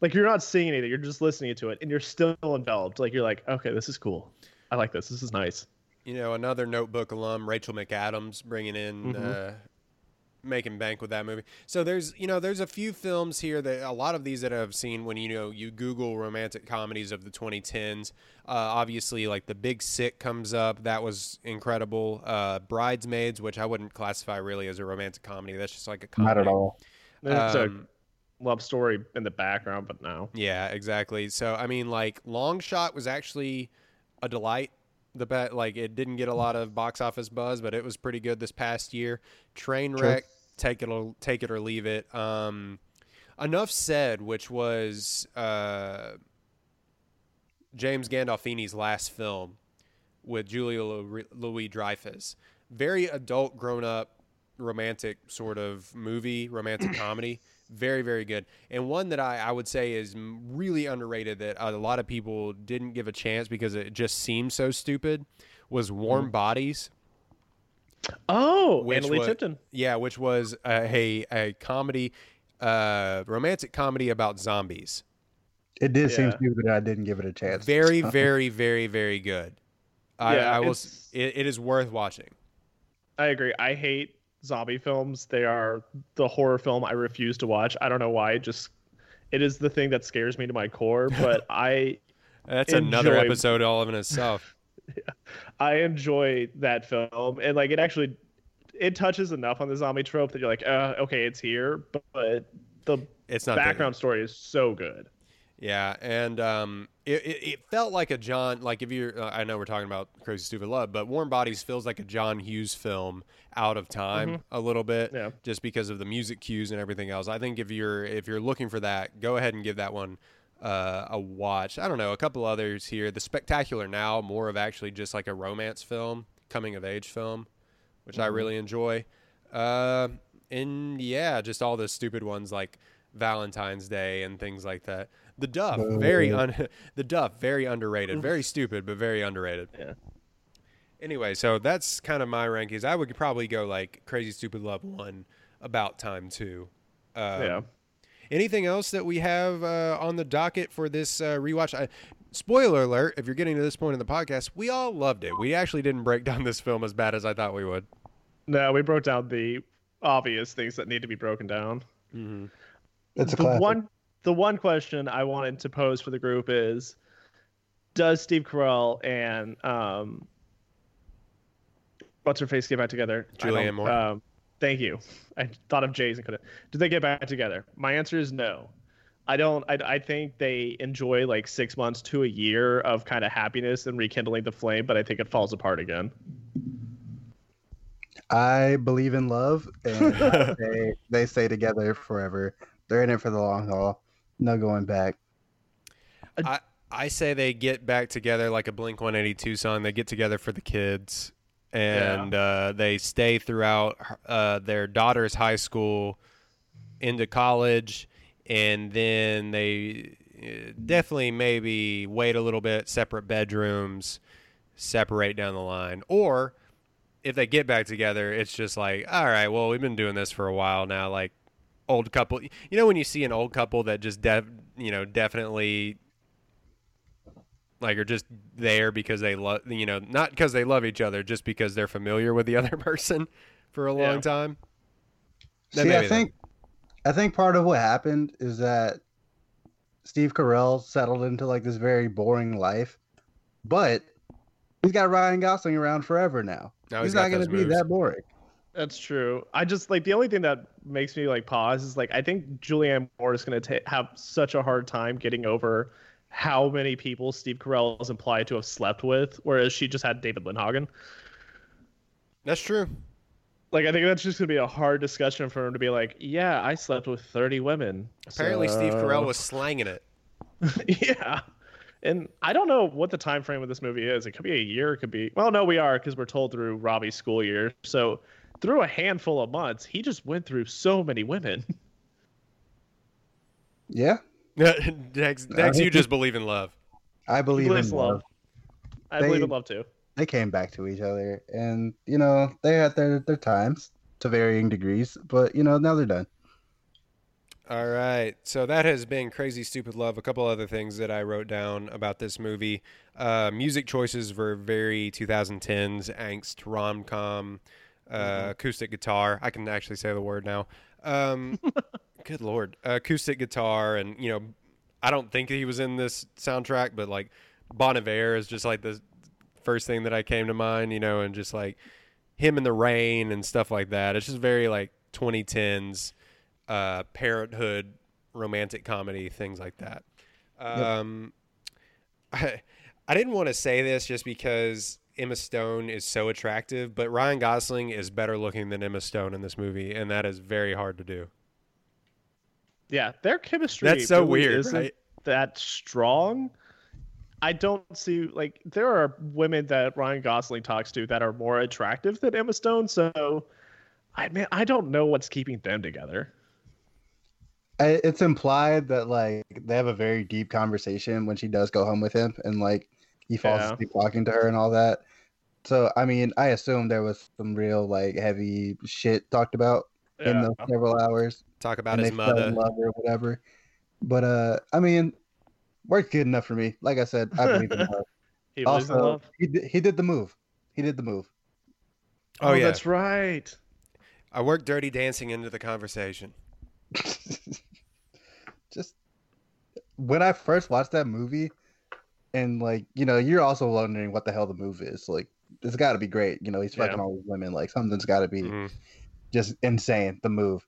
Like you're not seeing anything, you're just listening to it and you're still enveloped. Like you're like, okay, this is cool. I like this. This is nice. You know, another Notebook alum, Rachel McAdams, bringing in, Mhm. uh, making bank with that movie. So there's, you know, there's a few films here that a lot of these that I've seen when you know you Google romantic comedies of the 2010s. Uh, obviously, like The Big Sick comes up. That was incredible. Uh, Bridesmaids, which I wouldn't classify really as a romantic comedy. That's just like a comedy. Not at all. It's Um, a love story in the background, but no. Yeah, exactly. So I mean, like Long Shot was actually a delight. The bet, like it didn't get a lot of box office buzz, but it was pretty good this past year. Trainwreck, take it or take it or leave it. Um, enough said, which was uh, James Gandolfini's last film with Julia Louis Dreyfus. Very adult, grown up, romantic sort of movie, romantic comedy. Very, very good. And one that I, I would say is really underrated that a lot of people didn't give a chance because it just seemed so stupid was Warm Bodies. Oh, Which Analeigh was- Tipton. Yeah, which was a a comedy, uh, romantic comedy about zombies. It did seem Yeah. stupid that I didn't give it a chance. Very, very, very, very good. I, Yeah, I will. s- It, it is worth watching. I agree. I hate zombie films. They are the horror film I refuse to watch. I don't know why. It just it is the thing that scares me to my core. But I That's another Enjoy- episode all of in itself. I enjoy that film, and like it actually it touches enough on the zombie trope that you're like, uh, okay, it's here, but, but the It's not the- background story is so good. Yeah, and um, it, it, it felt like a John. Like if you're, uh, I know we're talking about Crazy Stupid Love, but Warm Bodies feels like a John Hughes film, out of time a little bit, Yeah. just because of the music cues and everything else. I think if you're if you're looking for that, go ahead and give that one uh, a watch. I don't know, a couple others here. The Spectacular Now, more of actually just like a romance film, coming of age film, which I really enjoy. Uh, and yeah, just all the stupid ones like Valentine's Day and things like that. The Duff, very un- the Duff, very underrated, very stupid, but very underrated. Yeah. Anyway, so that's kind of my rankings. I would probably go like Crazy Stupid Love one, About Time two. Um, yeah. Anything else that we have uh, on the docket for this uh, rewatch? I, spoiler alert: If you're getting to this point in the podcast, we all loved it. We actually didn't break down this film as bad as I thought we would. No, we broke down the obvious things that need to be broken down. It's a the classic. one the one question I wanted to pose for the group is does Steve Carell and um what's her face get back together? Julianne Moore. Um, thank you. I thought of Jay's and couldn't. Did they get back together? My answer is no. I don't. I, I think they enjoy like six months to a year of kind of happiness and rekindling the flame, but I think it falls apart again. I believe in love, and they they stay together forever. They're in it for the long haul. No going back. I I say they get back together like a Blink 182 song. They get together for the kids, and uh, they stay throughout uh, their daughter's high school into college, and then they uh, definitely maybe wait a little bit, separate bedrooms, separate down the line, or if they get back together, it's just like, all right, well, we've been doing this for a while now, like old couple. You know when you see an old couple that just def, you know, definitely like are just there because they love, you know, not because they love each other, just because they're familiar with the other person for a long Yeah. time. Then See, I then. think I think part of what happened is that Steve Carell settled into like this very boring life, but he's got Ryan Gosling around forever now. Now he's he's not going to be that boring. That's true. I just like the only thing that makes me like pause is like I think Julianne Moore is going to have such a hard time getting over how many people Steve Carell is implied to have slept with, whereas she just had David Lindhagen. That's true. Like I think that's just going to be a hard discussion for him to be like, yeah, I slept with thirty women. Apparently, Steve Carell was slanging it. yeah. And I don't know what the time frame of this movie is. It could be a year. It could be. Well, no, we are because we're told through Robbie's school year. So through a handful of months, he just went through so many women. Yeah, Dex, Dex, you just believe in love. I believe in love. love. I They- believe in love too. They came back to each other, and you know they had their their times to varying degrees, but you know now they're done. All right. So that has been Crazy Stupid Love. A couple other things that I wrote down about this movie. Uh, music choices were very 2010s angst rom com, uh, acoustic guitar. I can actually say the word now. Um, good lord, acoustic guitar, and you know, I don't think he was in this soundtrack, but like Bon Iver is just like the first thing that I came to mind. You know, and just like him in the rain and stuff like that. It's just very like 2010s uh, parenthood romantic comedy things like that um, I, I didn't want to say this just because emma stone is so attractive but ryan gosling is better looking than emma stone in this movie and that is very hard to do Yeah, their chemistry. That's so really weird, isn't right? That strong. I don't see like there are women that Ryan Gosling talks to that are more attractive than Emma Stone. So, I mean, I don't know what's keeping them together. I, it's implied that like they have a very deep conversation when she does go home with him, and like he falls Yeah. asleep talking to her and all that. So I mean, I assume there was some real like heavy shit talked about in Yeah. those several hours, Talk about his mother. in love or whatever. But uh, I mean, worked good enough for me. Like I said, I believe in love. He also, love. he did, he did the move. He did the move. Oh, yeah. that's right. I worked Dirty Dancing into the conversation. Just when I first watched that movie, and like you know, you're also wondering what the hell the move is. Like, it's got to be great. You know, he's fucking Yeah. all these women. Like, something's got to be Mhm. just insane. The move,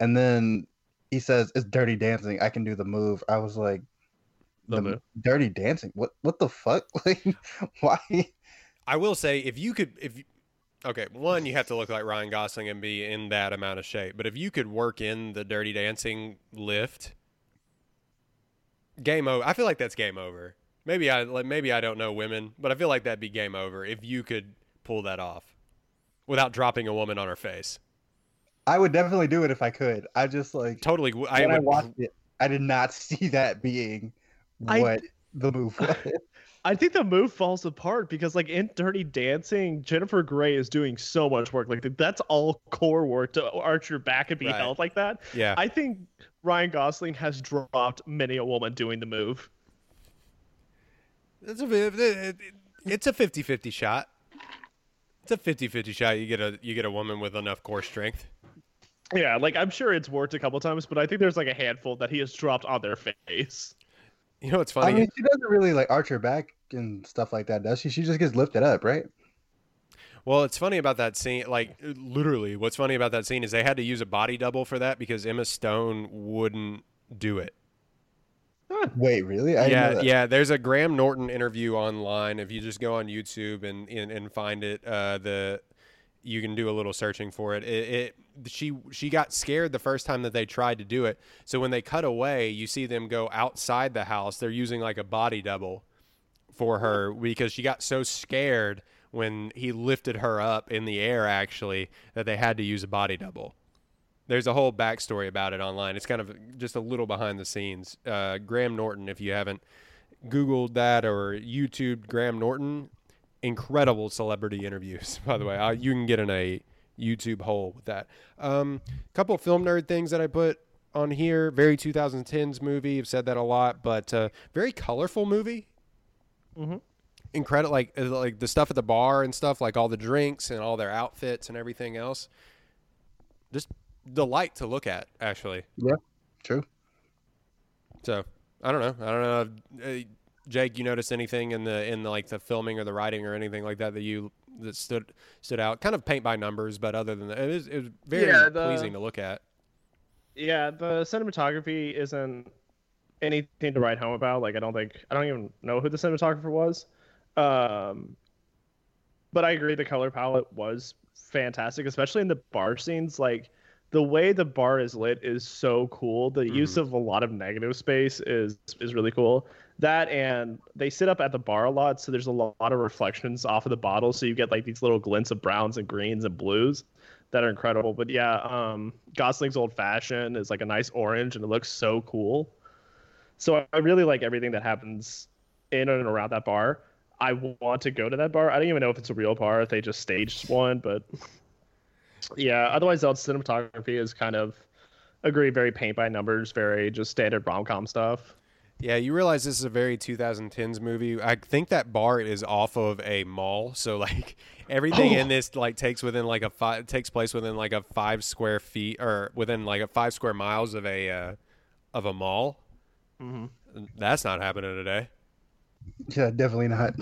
and then he says it's Dirty Dancing. I can do the move. I was like, The move. Dirty Dancing. What? What the fuck? Like, why? I will say, if you could, if you, okay, one, you have to look like Ryan Gosling and be in that amount of shape. But if you could work in the Dirty Dancing lift, game over. I feel like that's game over. Maybe I like maybe I don't know women, but I feel like that'd be game over if you could pull that off without dropping a woman on her face. I would definitely do it if I could. I just like Totally, w- I when I, would. watched it, I did not see that being I- what the move was. I think the move falls apart because, like in Dirty Dancing, Jennifer Grey is doing so much work. Like that's all core work to arch your back and be Right. held like that. yeah, I think Ryan Gosling has dropped many a woman doing the move. It's a it- it- it's a 50-50 shot. It's a 50-50 shot. You get a you get a woman with enough core strength. Yeah, like I'm sure it's worked a couple times, but I think there's like a handful that he has dropped on their face. You know what's I funny? mean, she doesn't really like arch her back and stuff like that, does she? She just gets lifted up, right? Well, it's funny about that scene. Like, literally, what's funny about that scene is they had to use a body double for that because Emma Stone wouldn't do it. Wait, really? I yeah, yeah. There's a Graham Norton interview online. If you just go on YouTube and and, and find it, uh, the you can do a little searching for it. It, it. She she got scared the first time that they tried to do it. So when they cut away, you see them go outside the house. They're using like a body double for her because she got so scared when he lifted her up in the air actually that they had to use a body double. There's a whole backstory about it online. It's kind of just a little behind the scenes. Uh, Graham Norton, if you haven't Googled that or YouTubed Graham Norton, incredible celebrity interviews, by the way. Uh, you can get in a YouTube hole with that. A um, couple film nerd things that I put on here. Very 2010s movie. I've said that a lot, but uh, very colorful movie. Mhm. Incredible, like uh, like the stuff at the bar and stuff, like all the drinks and all their outfits and everything else. Just delight to look at, actually. Yeah, true. So I don't know. I don't know, uh, Jake. You noticed anything in the in the, like the filming or the writing or anything like that that you that stood stood out? Kind of paint by numbers, but other than that, it was it was very Yeah, the- pleasing to look at. Yeah, the cinematography isn't anything to write home about. Like I don't think I don't even know who the cinematographer was. Um but I agree the color palette was fantastic, especially in the bar scenes. Like the way the bar is lit is so cool. The use of a lot of negative space is is really cool. That and they sit up at the bar a lot, so there's a lot of reflections off of the bottles, so you get like these little glints of browns and greens and blues that are incredible. But yeah, um, Gosling's Old Fashioned is like a nice orange and it looks so cool. So I really like everything that happens in and around that bar. I want to go to that bar. I don't even know if it's a real bar, if they just staged one, but yeah. Otherwise, the cinematography is kind of agree very paint by numbers, very just standard rom com stuff. Yeah, you realize this is a very 2010s movie. I think that bar is off of a mall, so like everything in this like takes within like a five takes place within like a five square feet or within like a five square miles of a uh, of a mall. That's not happening today. Yeah, definitely not.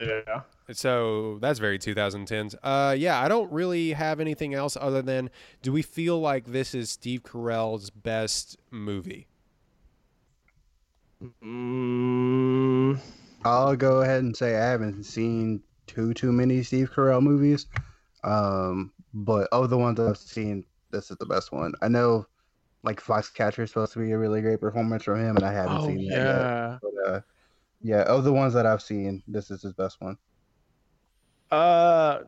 Yeah. So that's very 2010s. Uh, yeah, I don't really have anything else other than do we feel like this is Steve Carell's best movie? Mm, I'll go ahead and say I haven't seen too too many Steve Carell movies, um, but of the ones I've seen, this is the best one. I know, like Foxcatcher is supposed to be a really great performance from him, and I haven't oh seen that yet. But uh, yeah, of the ones that I've seen, this is his best one. Uh,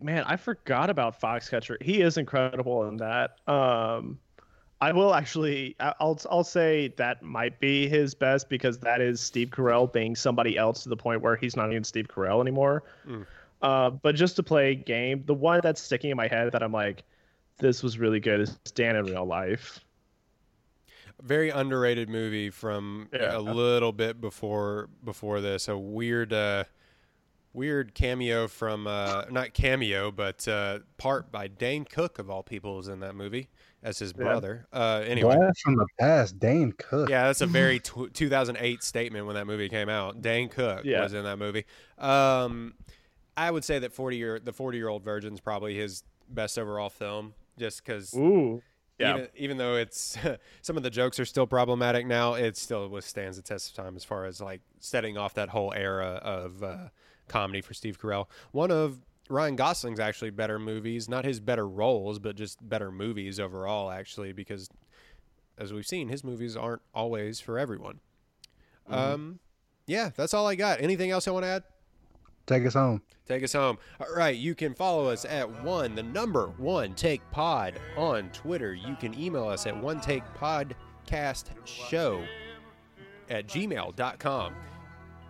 man, I forgot about Foxcatcher. He is incredible in that. Um, I will actually, I- I'll, I'll say that might be his best because that is Steve Carell being somebody else to the point where he's not even Steve Carell anymore. Mm. Uh, but just to play game, the one that's sticking in my head that I'm like, this was really good is Dan in real life. Very underrated movie from Yeah. a little bit before before this. A weird, uh, weird cameo from uh, not cameo, but uh, part by Dane Cook of all people is in that movie as his Yeah. brother. Uh, anyway, Blast from the past, Dane Cook. Yeah, that's a very tw 2008 statement when that movie came out. Dane Cook Yeah. was in that movie. Um, I would say that 40 year the 40 year old virgin is probably his best overall film, just because Ooh, yeah, even, even though it's some of the jokes are still problematic now, it still withstands the test of time as far as like setting off that whole era of uh, comedy for Steve Carell. One of Ryan Gosling's actually better movies, not his better roles, but just better movies overall, actually, because as we've seen, his movies aren't always for everyone. Um, yeah, that's all I got. Anything else I want to add? Take us home. Take us home. All right, you can follow us at one, the number one take pod on Twitter. You can email us at one take podcast show at gmail.com.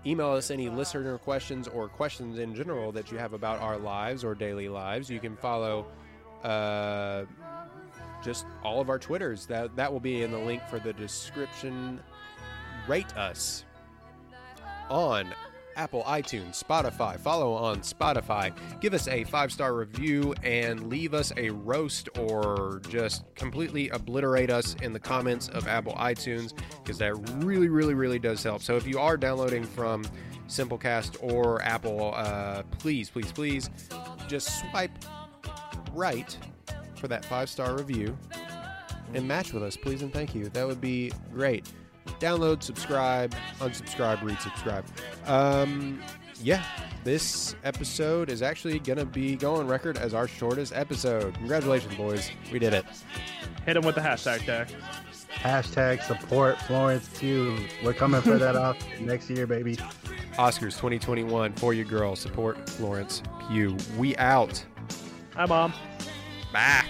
Email us any listener questions or questions in general that you have about our lives or daily lives. You can follow uh, just all of our Twitters. That that will be in the link for the description. Rate us on Apple, iTunes, Spotify. Follow on Spotify. Give us a five star review and leave us a roast or just completely obliterate us in the comments of Apple iTunes because that really, really, really does help. So if you are downloading from Simplecast or Apple, uh, please, please, please just swipe right for that five star review and match with us, please and thank you. That would be great. Download, subscribe, unsubscribe, read, subscribe. Um, yeah, this episode is actually gonna be going record as our shortest episode. Congratulations, boys, we did it. hit them with the hashtag tag. Hashtag support Florence Pugh. We're coming for that off next year, baby. Oscars 2021 for you girls. Support Florence Pugh. We out. Hi, mom. Bye.